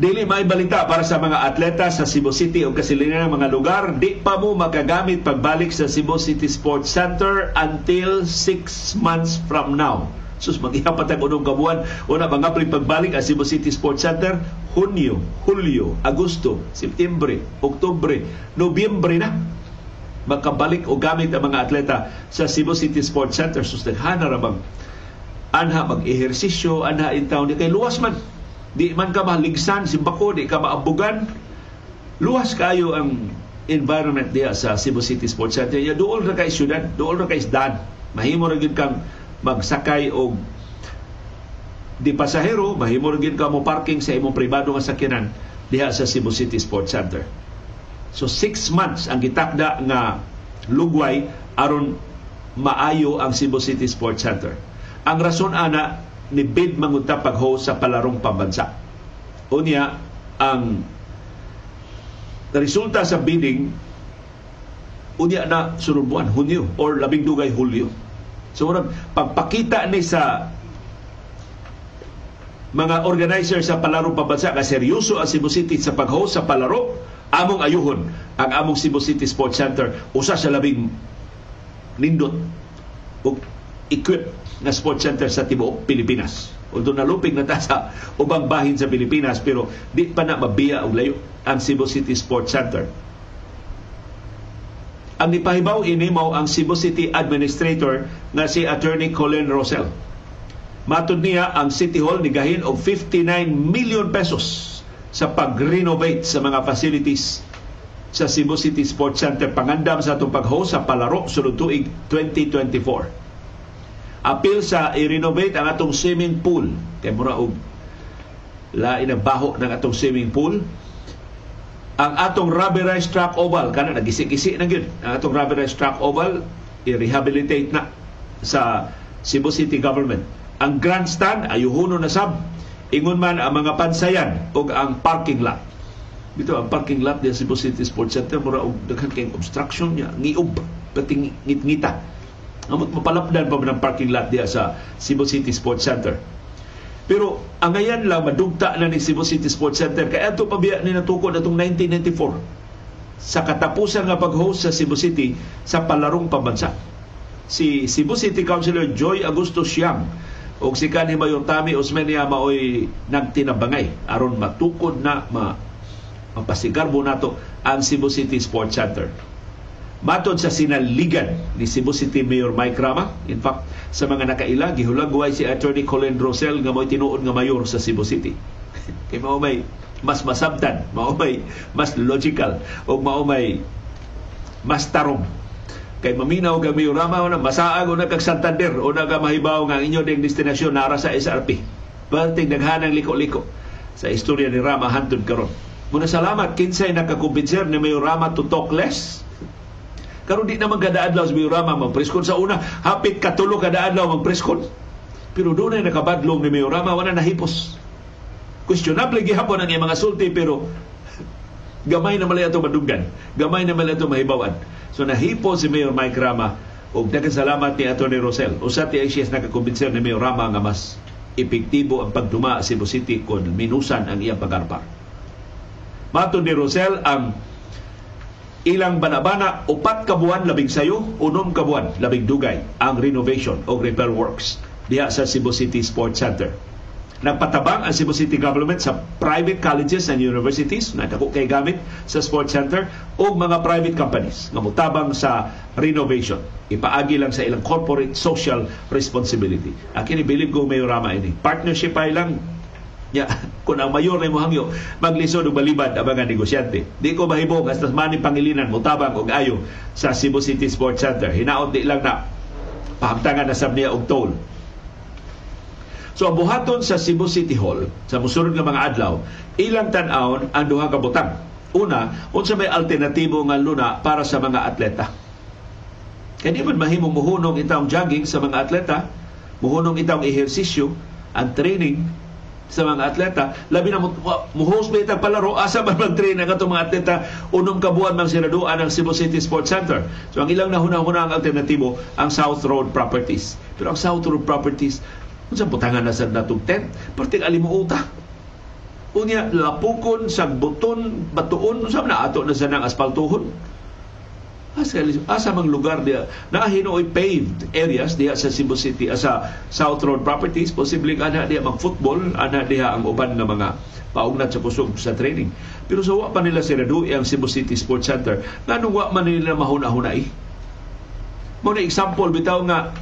Dili may balita para sa mga atleta sa Cebu City o kasilingan ng mga lugar. Di pa mo magagamit pagbalik sa Cebu City Sports Center until 6 months from now. Sus, mag-ihapat ang unong kabuan. Una, mga pagbalik ang Cebu City Sports Center, Hunyo, Hulyo, Agosto, Septembre, Oktubre, Nobyembre na makabalik o gamit ang mga atleta sa Cebu City Sports Center. Sus, naghana ramang anha mag-ehersisyo, anha in town. Kay luwas man Di man ka maligsan, simbako, di ka maabugan. Luwas kayo ang environment diya sa Cebu City Sports Center. Ya, dool ra kay syudad, dool ra kay isdan. Mahimo ra gid kang magsakay og di pasahero, mahimo ra gid ka mo parking sa imong pribado nga sakyanan diha sa Cebu City Sports Center. So six months ang gitakda nga lugway aron maayo ang Cebu City Sports Center. Ang rason ana ni bid mangunta pag-host sa palarong pambansa. Unya, ang resulta sa bidding unya na sunod buwan, Hunyo or labing dugay Hulyo. So, pagpakita ni sa mga organizer sa palarong pambansa nga seryoso ang Cebu City sa pag-host sa palaro, among ayuhon ang among Cebu City Sports Center usa sa labing nindot ug equip na sports center sa tibuok Pilipinas. Although nalupig na ta sa ubang bahin sa Pilipinas pero di pa na mabiya og layo ang Cebu City Sports Center. Ang nipahibaw ini mao ang Cebu City Administrator nga si Attorney Colin Rosell. Matud niya ang City Hall nigahin og 59 million pesos sa pag-renovate sa mga facilities sa Cebu City Sports Center pangandam sa atong pag-host sa palaro sulod tuig 2024 apil sa i-renovate ang atong swimming pool. Kay mura og lain ang baho ng atong swimming pool. Ang atong rubberized track oval kana nagisi-gisi na gyud. Ang atong rubberized track oval i-rehabilitate na sa Cebu City government. Ang grandstand ayuhuno na sab. Ingon man ang mga pansayan ug ang parking lot. Dito ang parking lot sa Cebu City Sports Center mura og daghan kay obstruction niya. Ngiub pati ngit-ngita Amot mapalapdan pa ng parking lot diya sa Cebu City Sports Center. Pero ang ngayon lang madugta na ni Cebu City Sports Center kay ato pabiya ni natukod atong 1994 sa katapusan nga pag-host sa Cebu City sa palarong pambansa. Si Cebu City Councilor Joy Augusto Siang o si kanhi mayon Tami Osmeña maoy nagtinabangay aron matukod na ma mapasigar mo nato ang Cebu City Sports Center. Matod sa sinaligan ni Cebu City Mayor Mike Rama, in fact, sa mga nakaila, gihulagway si Attorney Colin Rosell nga mo'y tinuod nga mayor sa Cebu City. *laughs* Kay mao may mas masabtan, mao may mas logical, o mao may mas tarong kay maminaw ga Mayor Rama na masaag o nagkag Santander o nagamahibaw nga inyo ding destinasyon nara sa SRP. Perting daghanang liko-liko sa istorya ni Rama hantod karon. Muna salamat kinsay nakakumbinser ni Mayor Rama to talk less Karon di naman kada adlaw sa Mayorama magpreskon sa una, hapit katulo kada adlaw magpreskon. Pero doon ay nakabadlong ni Mayorama wala nahipos. Questionable gihapon ang mga sulti pero gamay na malay ato madunggan, gamay na malay ato mahibawan. So nahipo si Mayor Mike Rama ug daghang salamat ni Atty. Rosel. Usa ti ICS nakakumbinser ni Mayor Rama nga mas epektibo ang pagduma sa Cebu City kung minusan ang iyang pagarpar. Mato ni Rosel ang ilang banabana upat ka buwan labing sayo unom ka buwan labing dugay ang renovation o repair works diha sa Cebu City Sports Center. Nagpatabang ang Cebu City government sa private colleges and universities na dako kay gamit sa sports center o mga private companies nga mutabang sa renovation. Ipaagi lang sa ilang corporate social responsibility. Akin ibilib ko may rama ini partnership ay lang Ya, *laughs* kung ang mayor na mo hangyo, maglisod og balibad ang mga negosyante. Di ko mahibong hasta mani pangilinan mutabang og ayo sa Cebu City Sports Center. Hinaot di lang na pahamtangan na sab niya og toll. So ang buhaton sa Cebu City Hall sa musunod nga mga adlaw, ilang tan-awon ang duha ka butang. Una, unsa may alternatibo nga luna para sa mga atleta. Kaya di man mahimong muhunong itawong jogging sa mga atleta, muhunong itawong ehersisyo, ang training sa mga atleta. Labi na mo-host ba itang palaro? Asa man mag-train ang atong mga atleta? Unom kabuan mang siraduan ang Cebu City Sports Center. So ang ilang nahuna-huna ang alternatibo ang South Road Properties. Pero ang South Road Properties unsa putangan na sa natong tent perting alimuota Unya, lapukon, sagbuton, batuon, sa na ato na sa nang aspaltuhon. Asa, asa mang lugar dia na hinooy paved areas diya sa Cebu City sa South Road Properties. Posibleng ana diya mag football ana diya ang uban nga mga paugnat sa kusog sa training. Pero sa wa pa nila sirado ang Cebu City Sports Center nganong wa man nila mahuna-hunay? Mo na example bitaw nga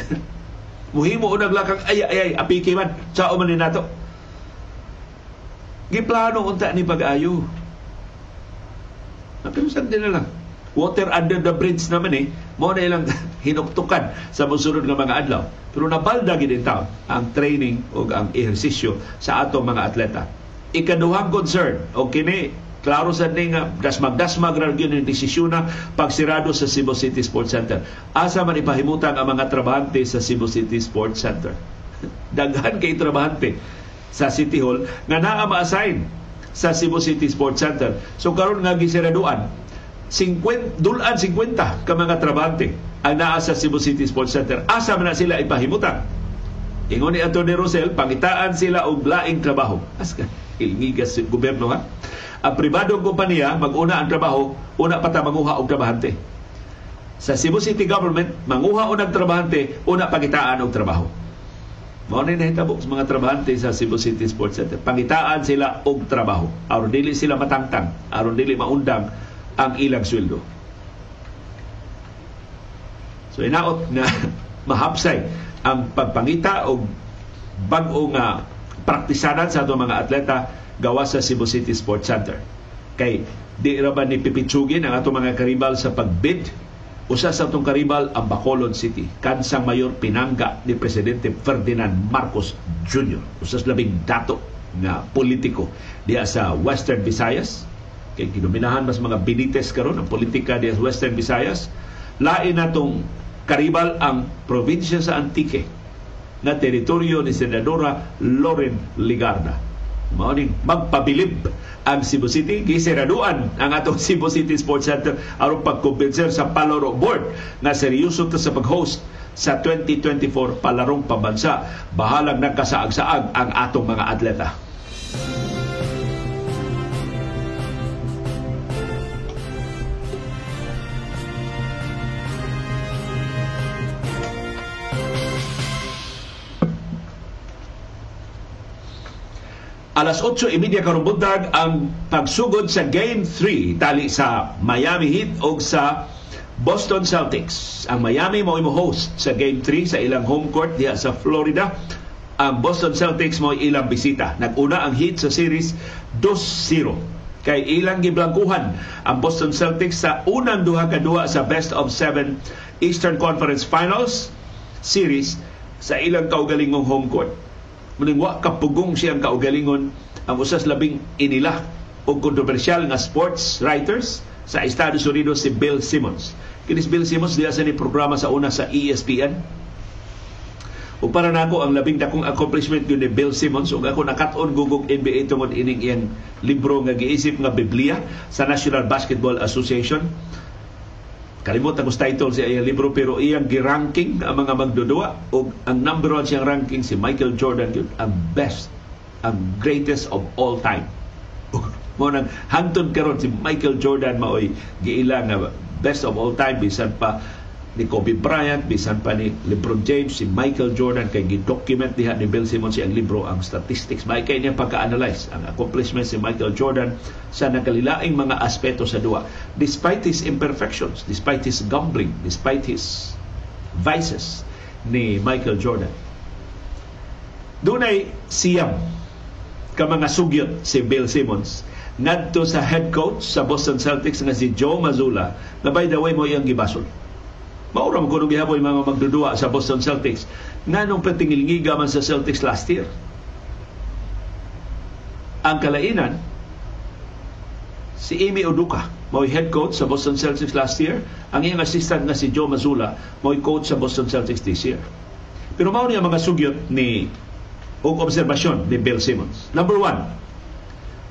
*laughs* muhimo unang lakang ay ay ay apiki man sa man nato? Giplano unta ni pag-ayo pero sa din na lang water under the bridge naman eh mo na ilang *laughs* hinuktukan sa musunod nga mga adlaw pero nabalda gid ang training o ang ehersisyo sa atong mga atleta ikaduhang concern o kini klaro sa ni nga dasmag-dasmag ra gyud ang desisyon na pagsirado sa Cebu City Sports Center. Asa man ipahimutan ang mga trabahante sa Cebu City Sports Center. *laughs* Daghan kay trabahante sa City Hall nga naa ma-assign sa Cebu City Sports Center. So karon nga gisiraduan 50 dulan 50 ka mga trabahante ang naa sa Cebu City Sports Center. Asa man na sila ipahimutan? Ingon ni Antonio Rosel, pangitaan sila og laing trabaho. Aska, ilngigas gobyerno ha. Ang pribadong kompanya, mag-una ang trabaho, una pa manguha og trabahante. Sa Cebu City Government, manguha o nagtrabahante, una pagitaan og trabaho. Mao ni nahitabo sa mga trabahante sa Cebu City Sports Center. Pangitaan sila og trabaho. aron dili sila matangtang, aron dili maundang ang ilang sweldo. So inaot na *laughs* mahapsay ang pagpangita og bag-o nga praktisanan sa atong mga atleta gawa sa Cebu City Sports Center. Kay di ra ba ni pipitsugin ang atong mga karibal sa pagbid usa sa atong karibal ang Bacolod City kansang mayor pinangga ni presidente Ferdinand Marcos Jr. usas labing dato nga politiko diya sa Western Visayas kay gidominahan mas mga Benitez karon ang politika sa Western Visayas lain natong karibal ang probinsya sa Antique na teritoryo ni Senadora Loren Ligarda. Mauning magpabilib ang Cebu City, giseraduan ang atong *laughs* Cebu City Sports Center aron pagkumbinser sa Palaro Board na seryoso to sa pag-host sa 2024 palarong pambansa. Bahalang nagkasaag-saag ang atong mga atleta. Alas 8.30 karong buntag ang pagsugod sa Game 3 tali sa Miami Heat o sa Boston Celtics. Ang Miami mo imo host sa Game 3 sa ilang home court diha sa Florida. Ang Boston Celtics mo ilang bisita. Naguna ang Heat sa series 2-0 kay ilang giblangkuhan ang Boston Celtics sa unang duha ka duha sa best of seven Eastern Conference Finals series sa ilang kaugalingong home court muning wa kapugong siyang kaugalingon ang usas labing inila o kontrobersyal nga sports writers sa Estados Unidos si Bill Simmons. Kinis Bill Simmons diya sa ni programa sa una sa ESPN. O para nako ang labing dakong accomplishment yun ni Bill Simmons ug ako nakat-on gugog NBA tungod ining iyang libro nga giisip nga Biblia sa National Basketball Association kalimot ang title sa iyang libro pero iyang giranking ang mga magdudua o ang number one siyang ranking si Michael Jordan yun ang best ang greatest of all time. *laughs* Mo nang hangtod karon si Michael Jordan maoy giila nga best of all time bisan pa ni Kobe Bryant, bisan pa ni LeBron James, si Michael Jordan, kay gi-document diha ni Bill Simmons ang libro ang statistics. May kay niya pagka-analyze ang accomplishments si Michael Jordan sa nagkalilaing mga aspeto sa duwa. Despite his imperfections, despite his gambling, despite his vices ni Michael Jordan. Dunay siyam ka mga sugyot si Bill Simmons ngadto sa head coach sa Boston Celtics nga si Joe Mazzulla na by the way mo iyang gibasol Maura mo kunong gihaboy mga magdudua sa Boston Celtics. Nganong patingilngiga man sa Celtics last year. Ang kalainan, si Amy Oduka, mo'y head coach sa Boston Celtics last year. Ang iyang assistant nga si Joe Mazzulla, mo'y coach sa Boston Celtics this year. Pero mao niya mga sugyot ni og obserbasyon ni Bill Simmons. Number one,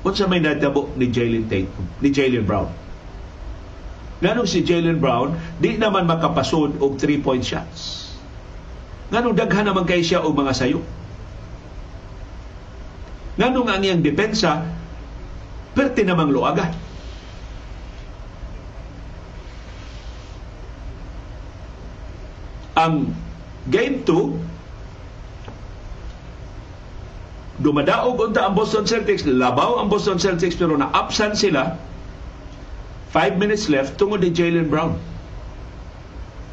unsa may nadabo ni Jalen Tate, ni Jalen Brown Nganong si Jalen Brown, di naman makapasod og 3-point shots. Nganong daghan naman kay siya og mga sayo. Nganong ang iyang depensa perti namang luaga. Ang game 2 dumadaog unta ang Boston Celtics, labaw ang Boston Celtics pero na-absent sila 5 minutes left tungod ni Jalen Brown.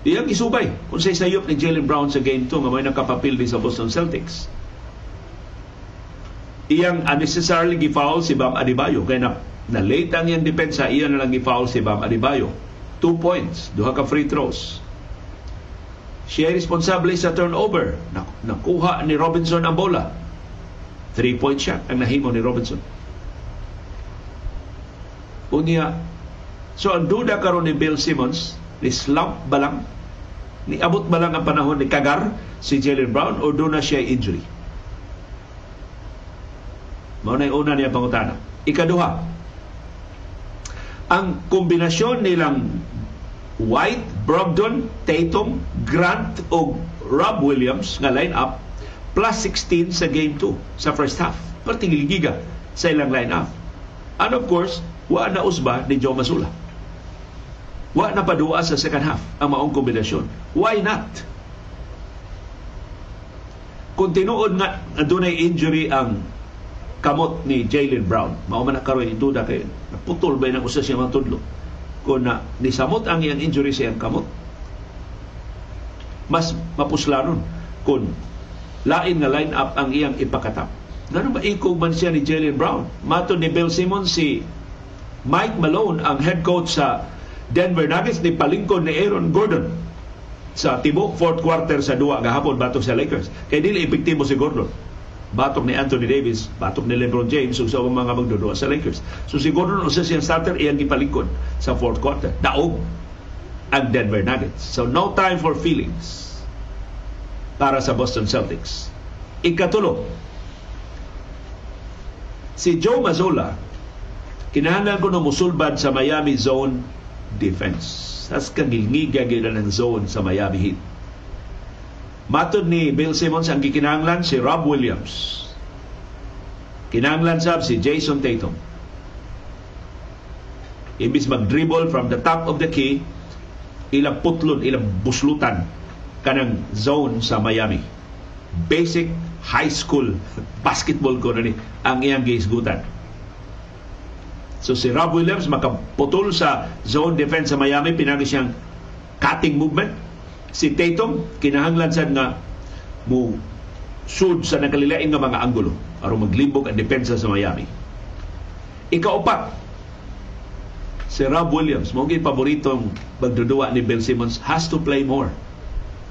Iyang isubay kung sa sayop ni Jalen Brown sa game 2 nga may nakapapildi sa Boston Celtics. Iyang unnecessarily gifoul si Bam Adebayo kaya na, na late ang iyang depensa, iya na lang gifoul si Bam Adebayo. Two points, duha ka free throws. Siya responsable sa turnover. Nakuha ni Robinson ang bola. Three-point shot ang nahimo ni Robinson. Unya, so ang duda karon ni Bill Simmons, ni slump ba lang? Ni abot ba lang ang panahon ni Kagar si Jalen Brown o doon na siya injury? Mao na una niya pangutana. Ikaduha, ang kombinasyon nilang White, Brogdon, Tatum, Grant o Rob Williams nga line-up plus 16 sa game 2 sa first half. Pertingil giga sa ilang line-up. And of course, wa na usba ni Joe Masula. Wa na padua sa second half ang maong kombinasyon. Why not? Kung tinuod nga adunay injury ang kamot ni Jalen Brown, mao man karon duda kay naputol ba nang usa siya mga tudlo kung na nisamot ang iyang injury sa iyang kamot mas mapuslanon kung lain nga line up ang iyang ipakatap. Ganun ba ikog man siya ni Jalen Brown? Mato ni Bill Simmons si Mike Malone ang head coach sa Denver Nuggets ni palingkod ni Aaron Gordon sa tibok fourth quarter sa duwa gahapon batok sa Lakers. Kay dili epektibo si Gordon batok ni Anthony Davis, batok ni LeBron James ug sa mga magdudua sa Lakers. So si Gordon usa siyang starter iyang gipalikod sa fourth quarter. Daog ang Denver Nuggets. So no time for feelings para sa Boston Celtics. Ikatulo, si Joe Mazzola kinahanglan ko na musulbad sa Miami zone defense. Tas kagilngiga ng zone sa Miami Heat Matod ni Bill Simmons ang gikinahanglan si Rob Williams. Kinahanglan sab si Jason Tatum. Imbis mag-dribble from the top of the key, ilang putlon, ilang buslutan kanang zone sa Miami. Basic high school *laughs* basketball ko ni ang iyang giisgutan. So si Rob Williams makaputol sa zone defense sa Miami, pinagi siyang cutting movement si Tatum kinahanglan sad nga mo sud sa nakalilain nga mga anggulo aron maglibog ang depensa sa Miami. Ikaupat, si Rob Williams, mo paboritong magduduwa ni Bill Simmons, has to play more.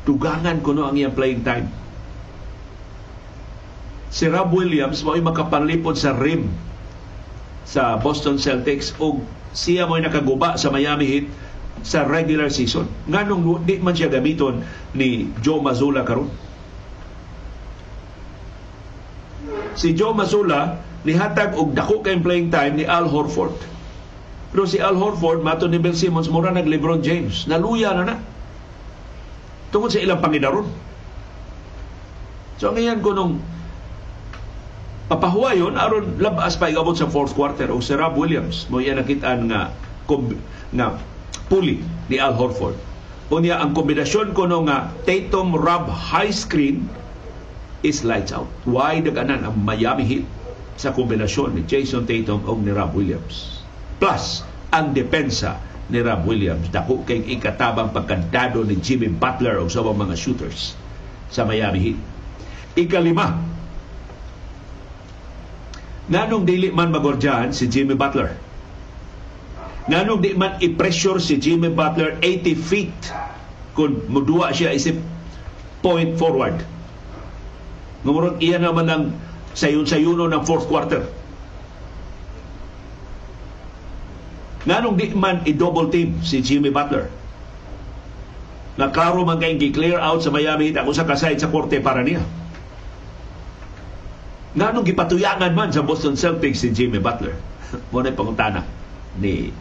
Tugangan ko no ang iyang playing time. Si Rob Williams mo makapanlipod sa rim sa Boston Celtics o siya mo nakaguba sa Miami Heat sa regular season. Nganong di man siya gamiton ni Joe Mazzulla karon. Si Joe Mazzulla nihatag og dako kay playing time ni Al Horford. Pero si Al Horford, mato ni Ben Simmons, mura nag LeBron James. Naluya na na. Tungkol sa ilang pangidaron. So, ngayon ko nung papahuwayon, aron labas pa igabot sa fourth quarter o si Rob Williams. Mo yan nakitaan nga, nga puli ni Al Horford. Unya ang kombinasyon ko no nga Tatum Rob high screen is lights out. Why daganan ang Miami Heat sa kombinasyon ni Jason Tatum o ni Rob Williams. Plus, ang depensa ni Rob Williams dako kay ikatabang pagkandado ni Jimmy Butler o sa mga shooters sa Miami Heat. Ikalima, nganong dili man magordyahan si Jimmy Butler Nganong di man i-pressure si Jimmy Butler 80 feet kung mudua siya isip point forward. Ngumurot iya naman ng sayon-sayuno ng fourth quarter. Nganong di man i-double team si Jimmy Butler. Na klaro man kayong gi-clear out sa Miami Heat ako sa kasayad sa korte para niya. Nganong gipatuyangan man sa Boston Celtics si Jimmy Butler. *laughs* Muna pangutana ni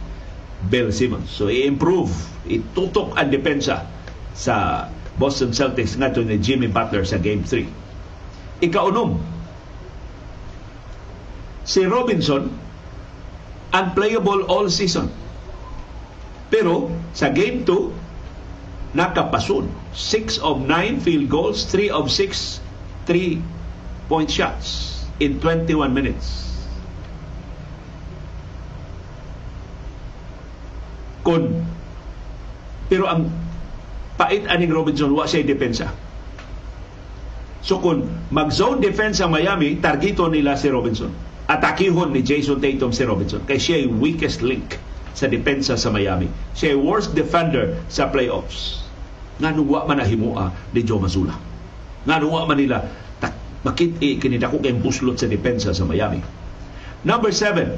Bill Simmons. So i-improve, itutok ang depensa sa Boston Celtics nga ni Jimmy Butler sa Game 3. Ikaunom, si Robinson unplayable all season. Pero sa game 2, nakapasun. 6 of 9 field goals, 3 of 6 3-point shots in 21 minutes. Kun pero ang pait aning Robinson wa siya depensa. So kung mag-zone defense ang Miami, targito nila si Robinson. Atakihon ni Jason Tatum si Robinson kay siya yung weakest link sa depensa sa Miami. Siya worst defender sa playoffs. Nga nung wa man nahimua ni Joe Mazzulla. Nga nung wa man nila tak, makit eh, kinidako kay buslot sa depensa sa Miami. Number seven,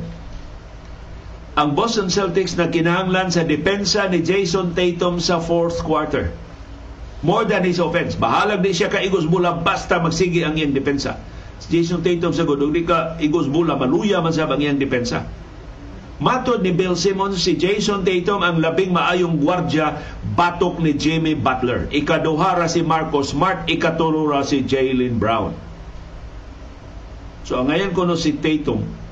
ang Boston Celtics na kinahanglan sa depensa ni Jason Tatum sa fourth quarter more than his offense. Bahalag di siya ka igos bula basta magsigi ang iyang depensa. Jason Tatum sa godong di ka igos bula maluya man sa ang iyang depensa. Matod ni Bill Simmons, si Jason Tatum ang labing maayong gwardya batok ni Jimmy Butler. Ikaduhara si Marcos Smart, ikatulura si Jalen Brown. So ngayon kuno si Tatum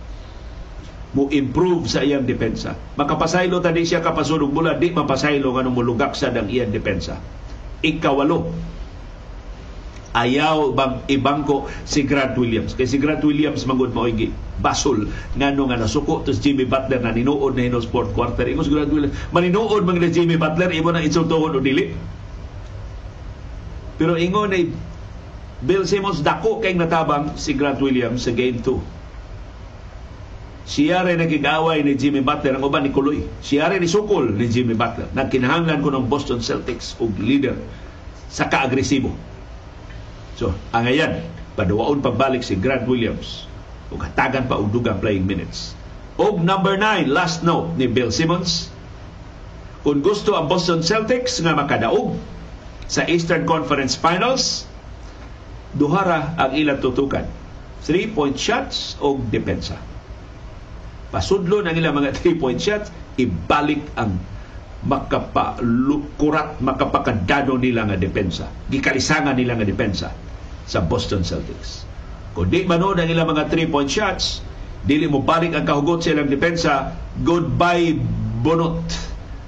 mo improve sa iyang depensa. Makapasaylo tadi siya kapasunog bula, di mapasaylo nga mulugak sa dang iyang depensa. Ikawalo. Ayaw bang ibangko si Grant Williams. Kay si Grant Williams mangod igi basol ngano nga nasuko to si Jimmy Butler na ninuod na hinos fourth quarter. Ingos Grant Williams maninuod man Jimmy Butler imo na insultohon o dili. Pero ingon ni Bill Simmons dako kay natabang si Grant Williams sa game 2 siya rin nagigaway ni Jimmy Butler ang uban ni Kuloy. Siya rin isukol ni Jimmy Butler. Nagkinahanglan ko ng Boston Celtics og leader sa kaagresibo. So, ang ayan, paduwaon pagbalik si Grant Williams ug hatagan pa og dugang playing minutes. Og number 9, last note ni Bill Simmons. Kung gusto ang Boston Celtics nga makadaog sa Eastern Conference Finals, duhara ang ilang tutukan. Three-point shots o depensa pasudlo ng ilang mga *laughs* three-point shots, ibalik ang makapalukurat, makapakadano nila nga depensa. Gikalisangan nila nga depensa sa Boston Celtics. Kung di manood ang ilang mga three-point shots, dili mo balik ang kahugot sa ilang depensa, goodbye bonot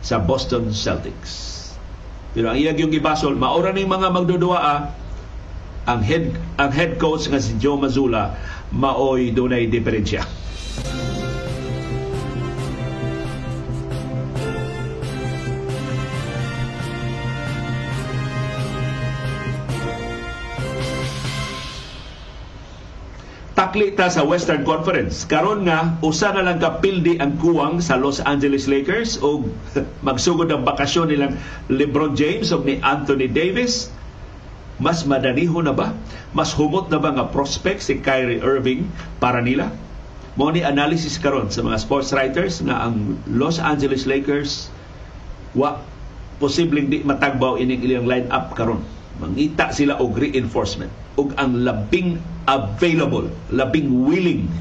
sa Boston Celtics. Pero ang iyag yung gibasol, maura ning mga magdudua ang head ang head coach nga si Joe Mazzulla maoy dunay diferensya. takli ta sa Western Conference. Karon nga usa na lang kapildi ang kuwang sa Los Angeles Lakers o *laughs* magsugod ang bakasyon nilang LeBron James o ni Anthony Davis. Mas madaniho na ba? Mas humot na ba nga prospect si Kyrie Irving para nila? Mo ni analysis karon sa mga sports writers na ang Los Angeles Lakers wa posibleng di matagbaw ining ilang line-up karon. Mangita sila og reinforcement ug ang labing available, labing willing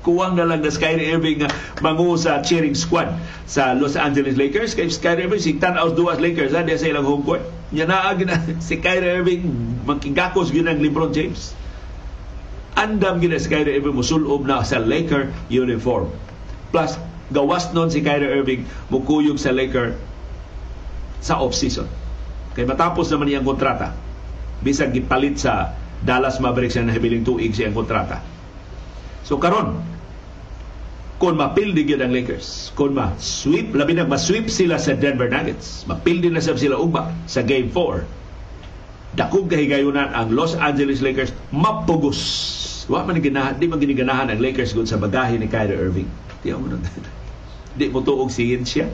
kuwang na lang na Kyrie Irving mangu sa cheering squad sa Los Angeles Lakers. Kay Kyrie Irving si tanaw duwas Lakers ha sa ilang home court. Nya naa na *laughs* si Kyrie Irving makigakos gyud ang LeBron James. Andam gyud si Kyrie Irving musulob na sa Laker uniform. Plus gawas nun si Kyrie Irving mukuyog sa Laker sa off-season. Kay matapos naman iyang kontrata bisag gipalit sa Dallas Mavericks na nahibiling tuig siyang kontrata. So karon kung mapildi gyud ang Lakers, kung ma-sweep, labi na ma-sweep sila sa Denver Nuggets, mapildi na sab sila ugma sa Game 4, dakog kahigayunan ang Los Angeles Lakers mapugos. Wa man ginahan, di man giniganahan ang Lakers gud sa bagahe ni Kyrie Irving. Di mo *laughs* Di mo tuog siyensya.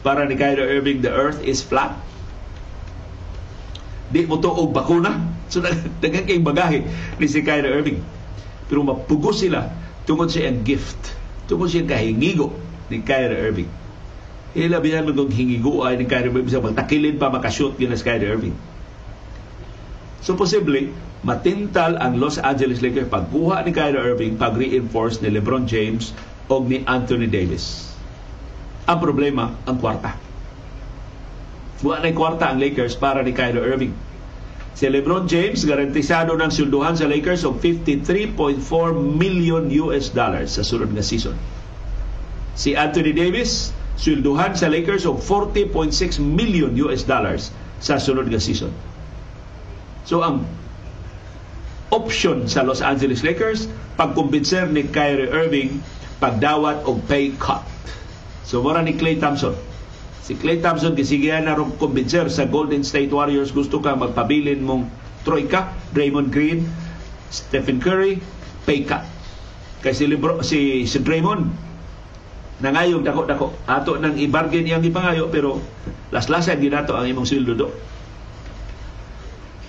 Para ni Kyrie Irving, the earth is flat di mo to og bakuna. So *laughs* daghang kay bagahe ni si Kyrie Irving. Pero mapugos sila tungod siya ang gift. Tungod siya kahingigo ni Kyrie Irving. Ila biyan mo kung hingigo ay ni Kyrie Irving sa magtakilid pa makashoot yun si Kyrie Irving. So posible, matintal ang Los Angeles Lakers pagkuha ni Kyrie Irving pag-reinforce ni LeBron James o ni Anthony Davis. Ang problema, ang kwarta Wa na kwarta ang Lakers para ni Kyrie Irving. Si LeBron James garantisado ng sulduhan sa Lakers og 53.4 million US dollars sa sulod nga season. Si Anthony Davis sulduhan sa Lakers og 40.6 million US dollars sa sulod nga season. So ang option sa Los Angeles Lakers pagkumbinser ni Kyrie Irving pagdawat og pay cut. So mora ni Klay Thompson. Si Klay Thompson gisigihan na ron kumbinser sa Golden State Warriors. Gusto ka magpabilin mong troika, Draymond Green, Stephen Curry, pay cut. Kay si, Lebron, si, si Draymond nangayog dako-dako. Ato nang i-bargain ipangayo pero las-lasan ginato ang imong sweldo do.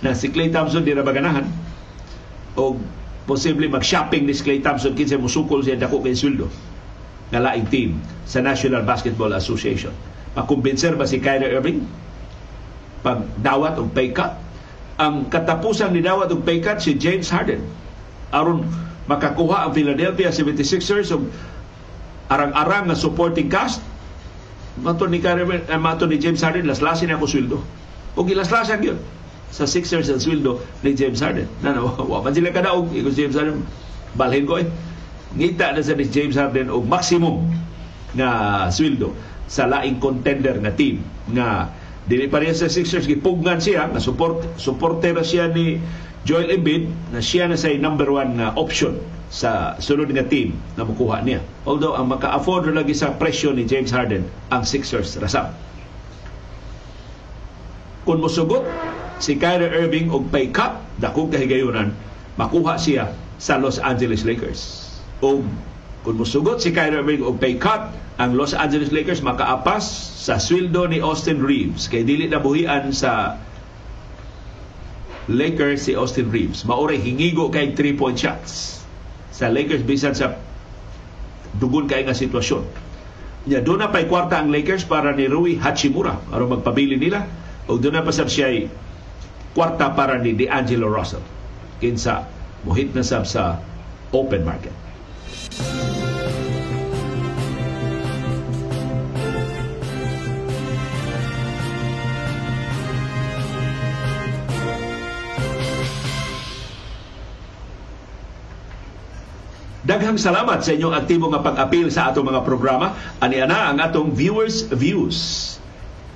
Na si Clay Thompson di ra baganahan. O posible mag-shopping ni Clay Thompson kinsa musukol siya dako kay sweldo nga laing team sa National Basketball Association. Makumbinser ba si Kyrie Irving pag dawat og pay cut? Ang katapusan ni dawat og pay cut si James Harden. aron makakuha ang Philadelphia 76ers og arang-arang nga supporting cast mato ni Kyrie uh, mato ni James Harden laslasin ako sweldo. Og gilaslasan gyud sa Sixers ang sweldo ni James Harden. Na no, *laughs* wa man sila kadaog iko James Harden balhin ko eh. Ngita na sa ni James Harden og maximum nga sweldo sa laing contender nga team nga dili pa sa Sixers gipugnan siya nga support supporter siya ni Joel Embiid na siya na say number one nga option sa sunod nga team na makuha niya. Although ang maka-afford lagi sa presyo ni James Harden ang Sixers rasam. Kung musugot si Kyrie Irving og pay cut dakong kahigayunan makuha siya sa Los Angeles Lakers o kung musugot si Kyrie Irving og pay cut ang Los Angeles Lakers makaapas sa sweldo ni Austin Reeves. Kay dili na buhian sa Lakers si Austin Reeves. Maoray hingigo kay 3 point shots. Sa Lakers bisan sa dugon kay nga sitwasyon. Nya doon na pa'y kwarta ang Lakers para ni Rui Hachimura. Aron magpabili nila. O doon na pa sab siya kwarta para ni D'Angelo Russell. Kinsa muhit na sab sa open market. Daghang salamat sa inyong aktibo nga pag-apil sa atong mga programa. Ani ana ang atong viewers views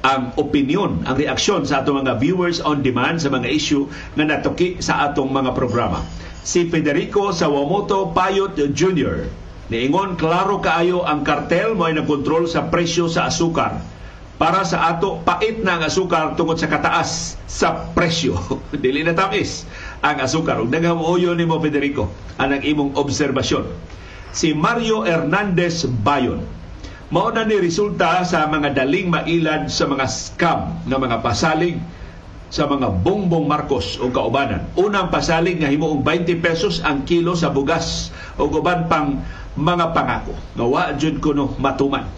ang opinion, ang reaksyon sa atong mga viewers on demand sa mga issue nga natuki sa atong mga programa. Si Federico Sawamoto Payot Jr. Niingon, klaro kaayo ang kartel mo ay nagkontrol sa presyo sa asukar para sa ato pait na ang asukar tungod sa kataas sa presyo. *laughs* Dili na tamis ang asukar. Ug nagamuyo ni mo Federico ang imong obserbasyon. Si Mario Hernandez Bayon mao na ni resulta sa mga daling mailad sa mga scam nga mga pasalig sa mga bongbong Marcos o kaubanan. Unang pasalig nga himuong 20 pesos ang kilo sa bugas o uban pang mga pangako. Nga wa jud kuno matuman.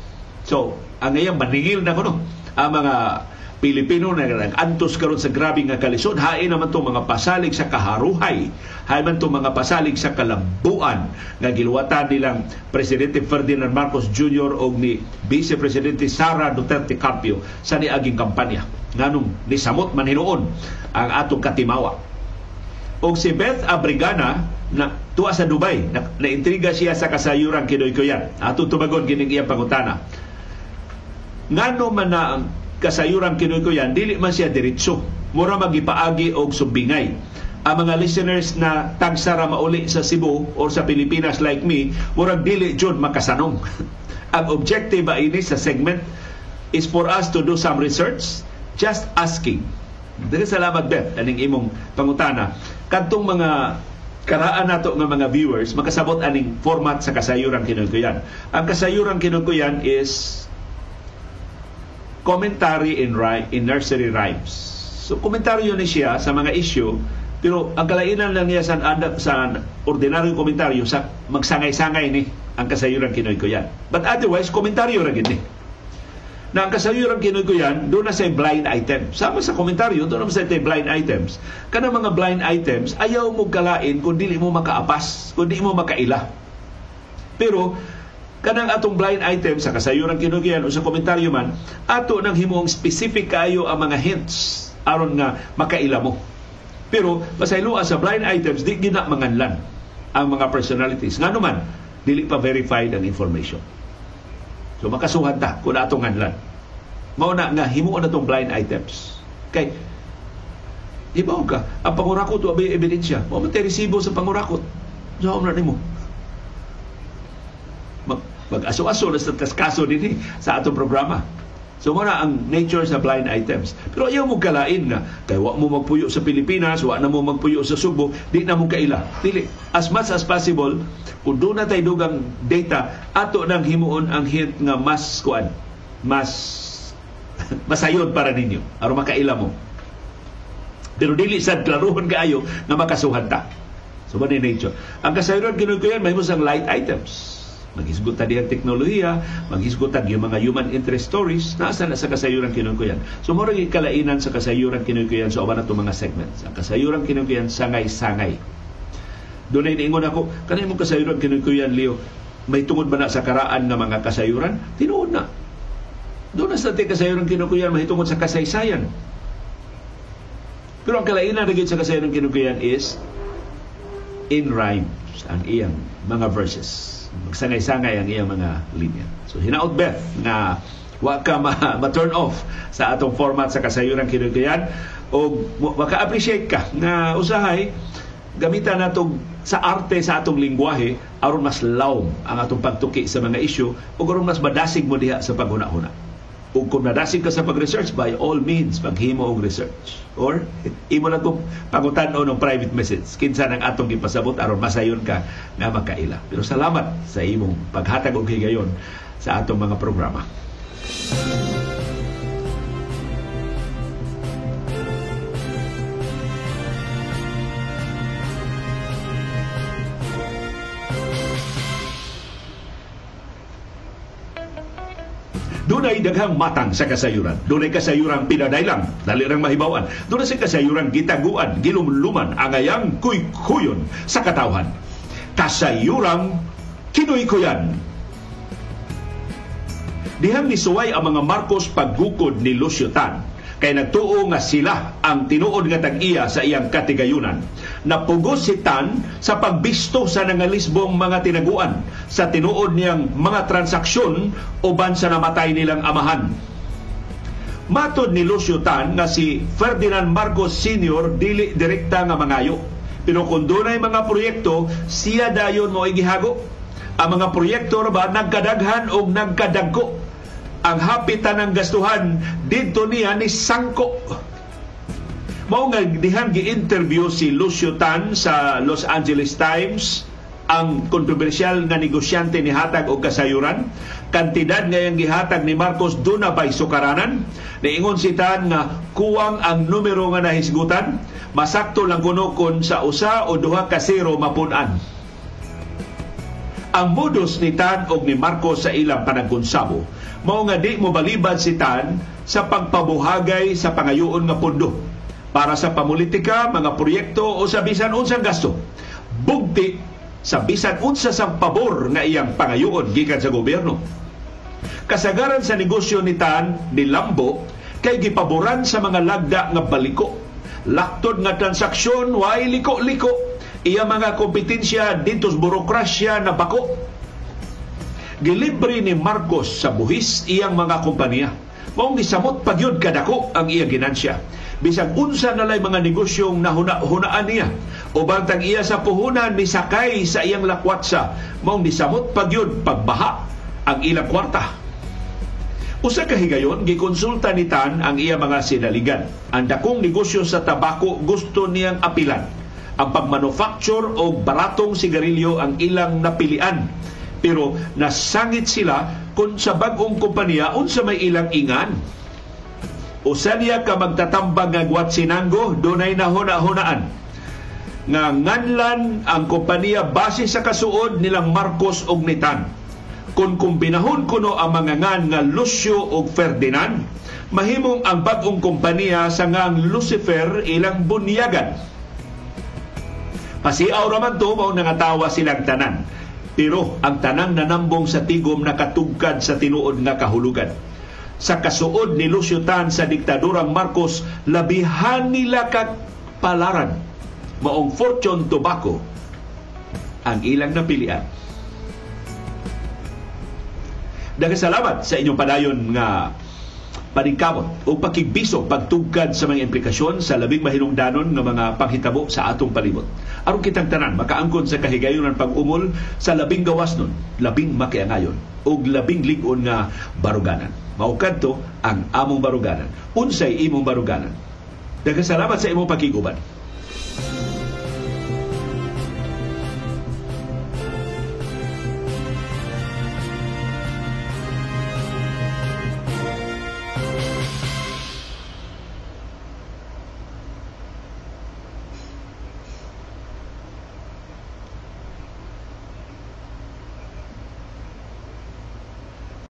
So, ang ngayang maningil na kuno ang mga Pilipino na nag-antos karon sa grabe nga kalisod. Hain naman tong mga pasalig sa kaharuhay. Hain man tong mga pasalig sa kalambuan nga giluwatan nilang presidente Ferdinand Marcos Jr. og ni Vice Presidente Sara Duterte Carpio sa niaging kampanya. Nganong nisamot man hinuon ang atong katimawa. Og si Beth Abrigana na tuwa sa Dubai. Na, naintriga siya sa kasayuran kinoy ko yan atong tubagon gining iyang pangutana. Ngano man na ang kasayuran kinoy ko yan, dili man siya diretso. Mura magipaagi og subingay. Ang mga listeners na tagsara mauli sa Cebu or sa Pilipinas like me, murag dili jud makasanong. *laughs* ang objective ba ini sa segment is for us to do some research, just asking. Dili salamat Beth, aning imong pangutana. Kadtong mga karaan nato nga mga viewers makasabot aning format sa kasayuran kinugkuyan. Ang kasayuran kinugkuyan is commentary in, rhyme, in nursery rhymes. So komentaryo ni siya sa mga issue pero ang kalainan lang niya sa, sa ordinaryong komentaryo sa magsangay-sangay ni ang kasayuran kinoy ko yan. But otherwise, komentaryo ra gini. Na ang kasayuran kinoy ko yan, doon na sa blind item. Sama sa komentaryo, doon na sa blind items. Kana mga blind items, ayaw mo kalain kung dili mo makaapas, kung di mo makaila. Pero kanang atong blind item sa kasayuran kinugyan o sa komentaryo man ato nang himuong specific kayo ang mga hints aron nga makaila mo Pero pasayloa sa blind items, di gina manganlan ang mga personalities. Nga naman, dili pa verified ang information. So makasuhan ta kung atong hanlan. Mao na nga himuon na tong blind items. Kay Ibaw ka, ang pangurakot wa may ebidensya. Wa man sa pangurakot. So, na nimo. Mag, mag-aso-aso na sa kaso din eh, sa atong programa. So muna ang nature sa blind items. Pero ayaw mo kalain nga kay wa mo magpuyo sa Pilipinas, wa na mo magpuyo sa Subo, di na mo kaila. Dili. As much as possible, kung doon na tayo dugang data, ato nang himuon ang hint nga mas kuan, mas *laughs* masayod para ninyo aron makaila mo. Pero dili sad klaruhon kaayo nga makasuhan ta. So, ni nature. Ang kasayuran kinukuyan, may mo sang light items Maghisgot ta diyang teknolohiya, maghisgot ta yung mga human interest stories, nasa na sa kasayuran kinungkuyan. So, mo rin kalainan sa kasayuran kinungkuyan sa so, uban mga segments. Ang kasayuran kinungkuyan, sangay-sangay. Doon ay niingon ako, kanay mong kasayuran kinungkuyan, Leo, may tungod ba na sa karaan ng mga kasayuran? Tinuod na. Doon na sa kasayuran kinungkuyan, may tungod sa kasaysayan. Pero ang kalainan na sa kasayuran kinungkuyan is in rhymes ang iyang mga verses magsangay-sangay ang iyang mga linya. So hinaot Beth na wa ka ma, *laughs* ma-turn off sa atong format sa kasayuran kinukuyan o ka appreciate ka na usahay gamitan nato sa arte sa atong lingwahe aron mas lawom ang atong pagtuki sa mga isyu o aron mas madasig mo diha sa paghuna-huna. Ug kung nadasig ka sa pag-research, by all means, paghimo og research. Or, *laughs* imo na kung pangutan o ng private message. Kinsa nang atong gipasabot aron masayon ka nga makaila. Pero salamat sa imong paghatag og higayon sa atong mga programa. Dunay daghang matang sa kasayuran. Dunay kasayuran pinadailang, dali rang mahibawan. Dunay sa kasayuran gitaguan, gilumluman, angayang kuy-kuyon sa katawhan. Kasayuran kinuy-kuyan. Dihang nisuway ang mga Marcos paggukod ni Lucio Tan kay nagtuo nga sila ang tinuod nga tag-iya sa iyang katigayunan. Napugos si Tan sa pagbisto sa nangalisbong mga tinaguan sa tinuod niyang mga transaksyon uban sa namatay nilang amahan. Matod ni Lucio Tan nga si Ferdinand Marcos Sr. dili direkta nga mangayo. Pero kung dunay mga proyekto, siya dayon mo igihago. Ang mga proyekto ba nagkadaghan o nagkadagko ang hapitan ng gastuhan dito niya ni Sangko. Mao nga dihan gi-interview si Lucio Tan sa Los Angeles Times ang kontrobersyal nga negosyante ni hatag og kasayuran. Kantidad ngayang gihatag ni Marcos duna bay sukaranan? Niingon si Tan nga kuwang ang numero nga nahisgutan. Masakto lang kuno kun sa usa o duha ka zero mapunan. Ang modus ni Tan og ni Marcos sa ilang panagkonsabo. Mao nga di mo balibad si Tan sa pagpabuhagay sa pangayoon nga pondo para sa pamulitika, mga proyekto o sa bisan unsang gasto. Bugti sa bisan unsa sang pabor nga iyang pangayoon gikan sa gobyerno. Kasagaran sa negosyo ni Tan ni Lambo kay gipaboran sa mga lagda nga baliko. Laktod nga transaksyon way liko-liko iya mga kompetensya dito sa burokrasya na bako gilibre ni Marcos sa buhis iyang mga kompanya. Maong gisamot pagyud kadako ang iyang ginansya. Bisag unsa na lay mga negosyong nahuna-hunaan niya o bantang iya sa puhunan ni sakay sa iyang lakwatsa maong gisamot pagyud pagbaha ang ilang kwarta. Usa ka higayon gikonsulta ni Tan ang iya mga sinaligan. Ang dakong negosyo sa tabako gusto niyang apilan. Ang pagmanufacture o baratong sigarilyo ang ilang napilian pero nasangit sila kung sa bagong kompanya unsa may ilang ingan. Usa niya ka magtatambang nga gwat sinanggo, dunay nahuna-hunaan. Nga nganlan ang kompanya base sa kasuod nilang Marcos ug Nitan. Kung kumbinahon kuno ang mga ngan nga Lucio ug Ferdinand, mahimong ang bagong kompanya sa ngang Lucifer ilang bunyagan. Pasiaw raman to, mao nangatawa silang tanan pero ang tanang nanambong sa tigom nakatugkad sa tinuod nga kahulugan. Sa kasuod ni Lucio Tan sa diktadurang Marcos, labihan nila ka palaran maong Fortune Tobacco ang ilang napilian. Dagasalamat sa inyong padayon nga paningkamot o pakigbiso pagtugkad sa mga implikasyon sa labing mahinungdanon nga mga panghitabo sa atong palibot. Aron kitang tanan makaangkon sa kahigayonan pag-umol sa labing gawas nun, labing makiangayon o labing ligon nga baruganan. Maukad to ang among baruganan. Unsay imong baruganan. Dagasalamat sa imong pakiguban.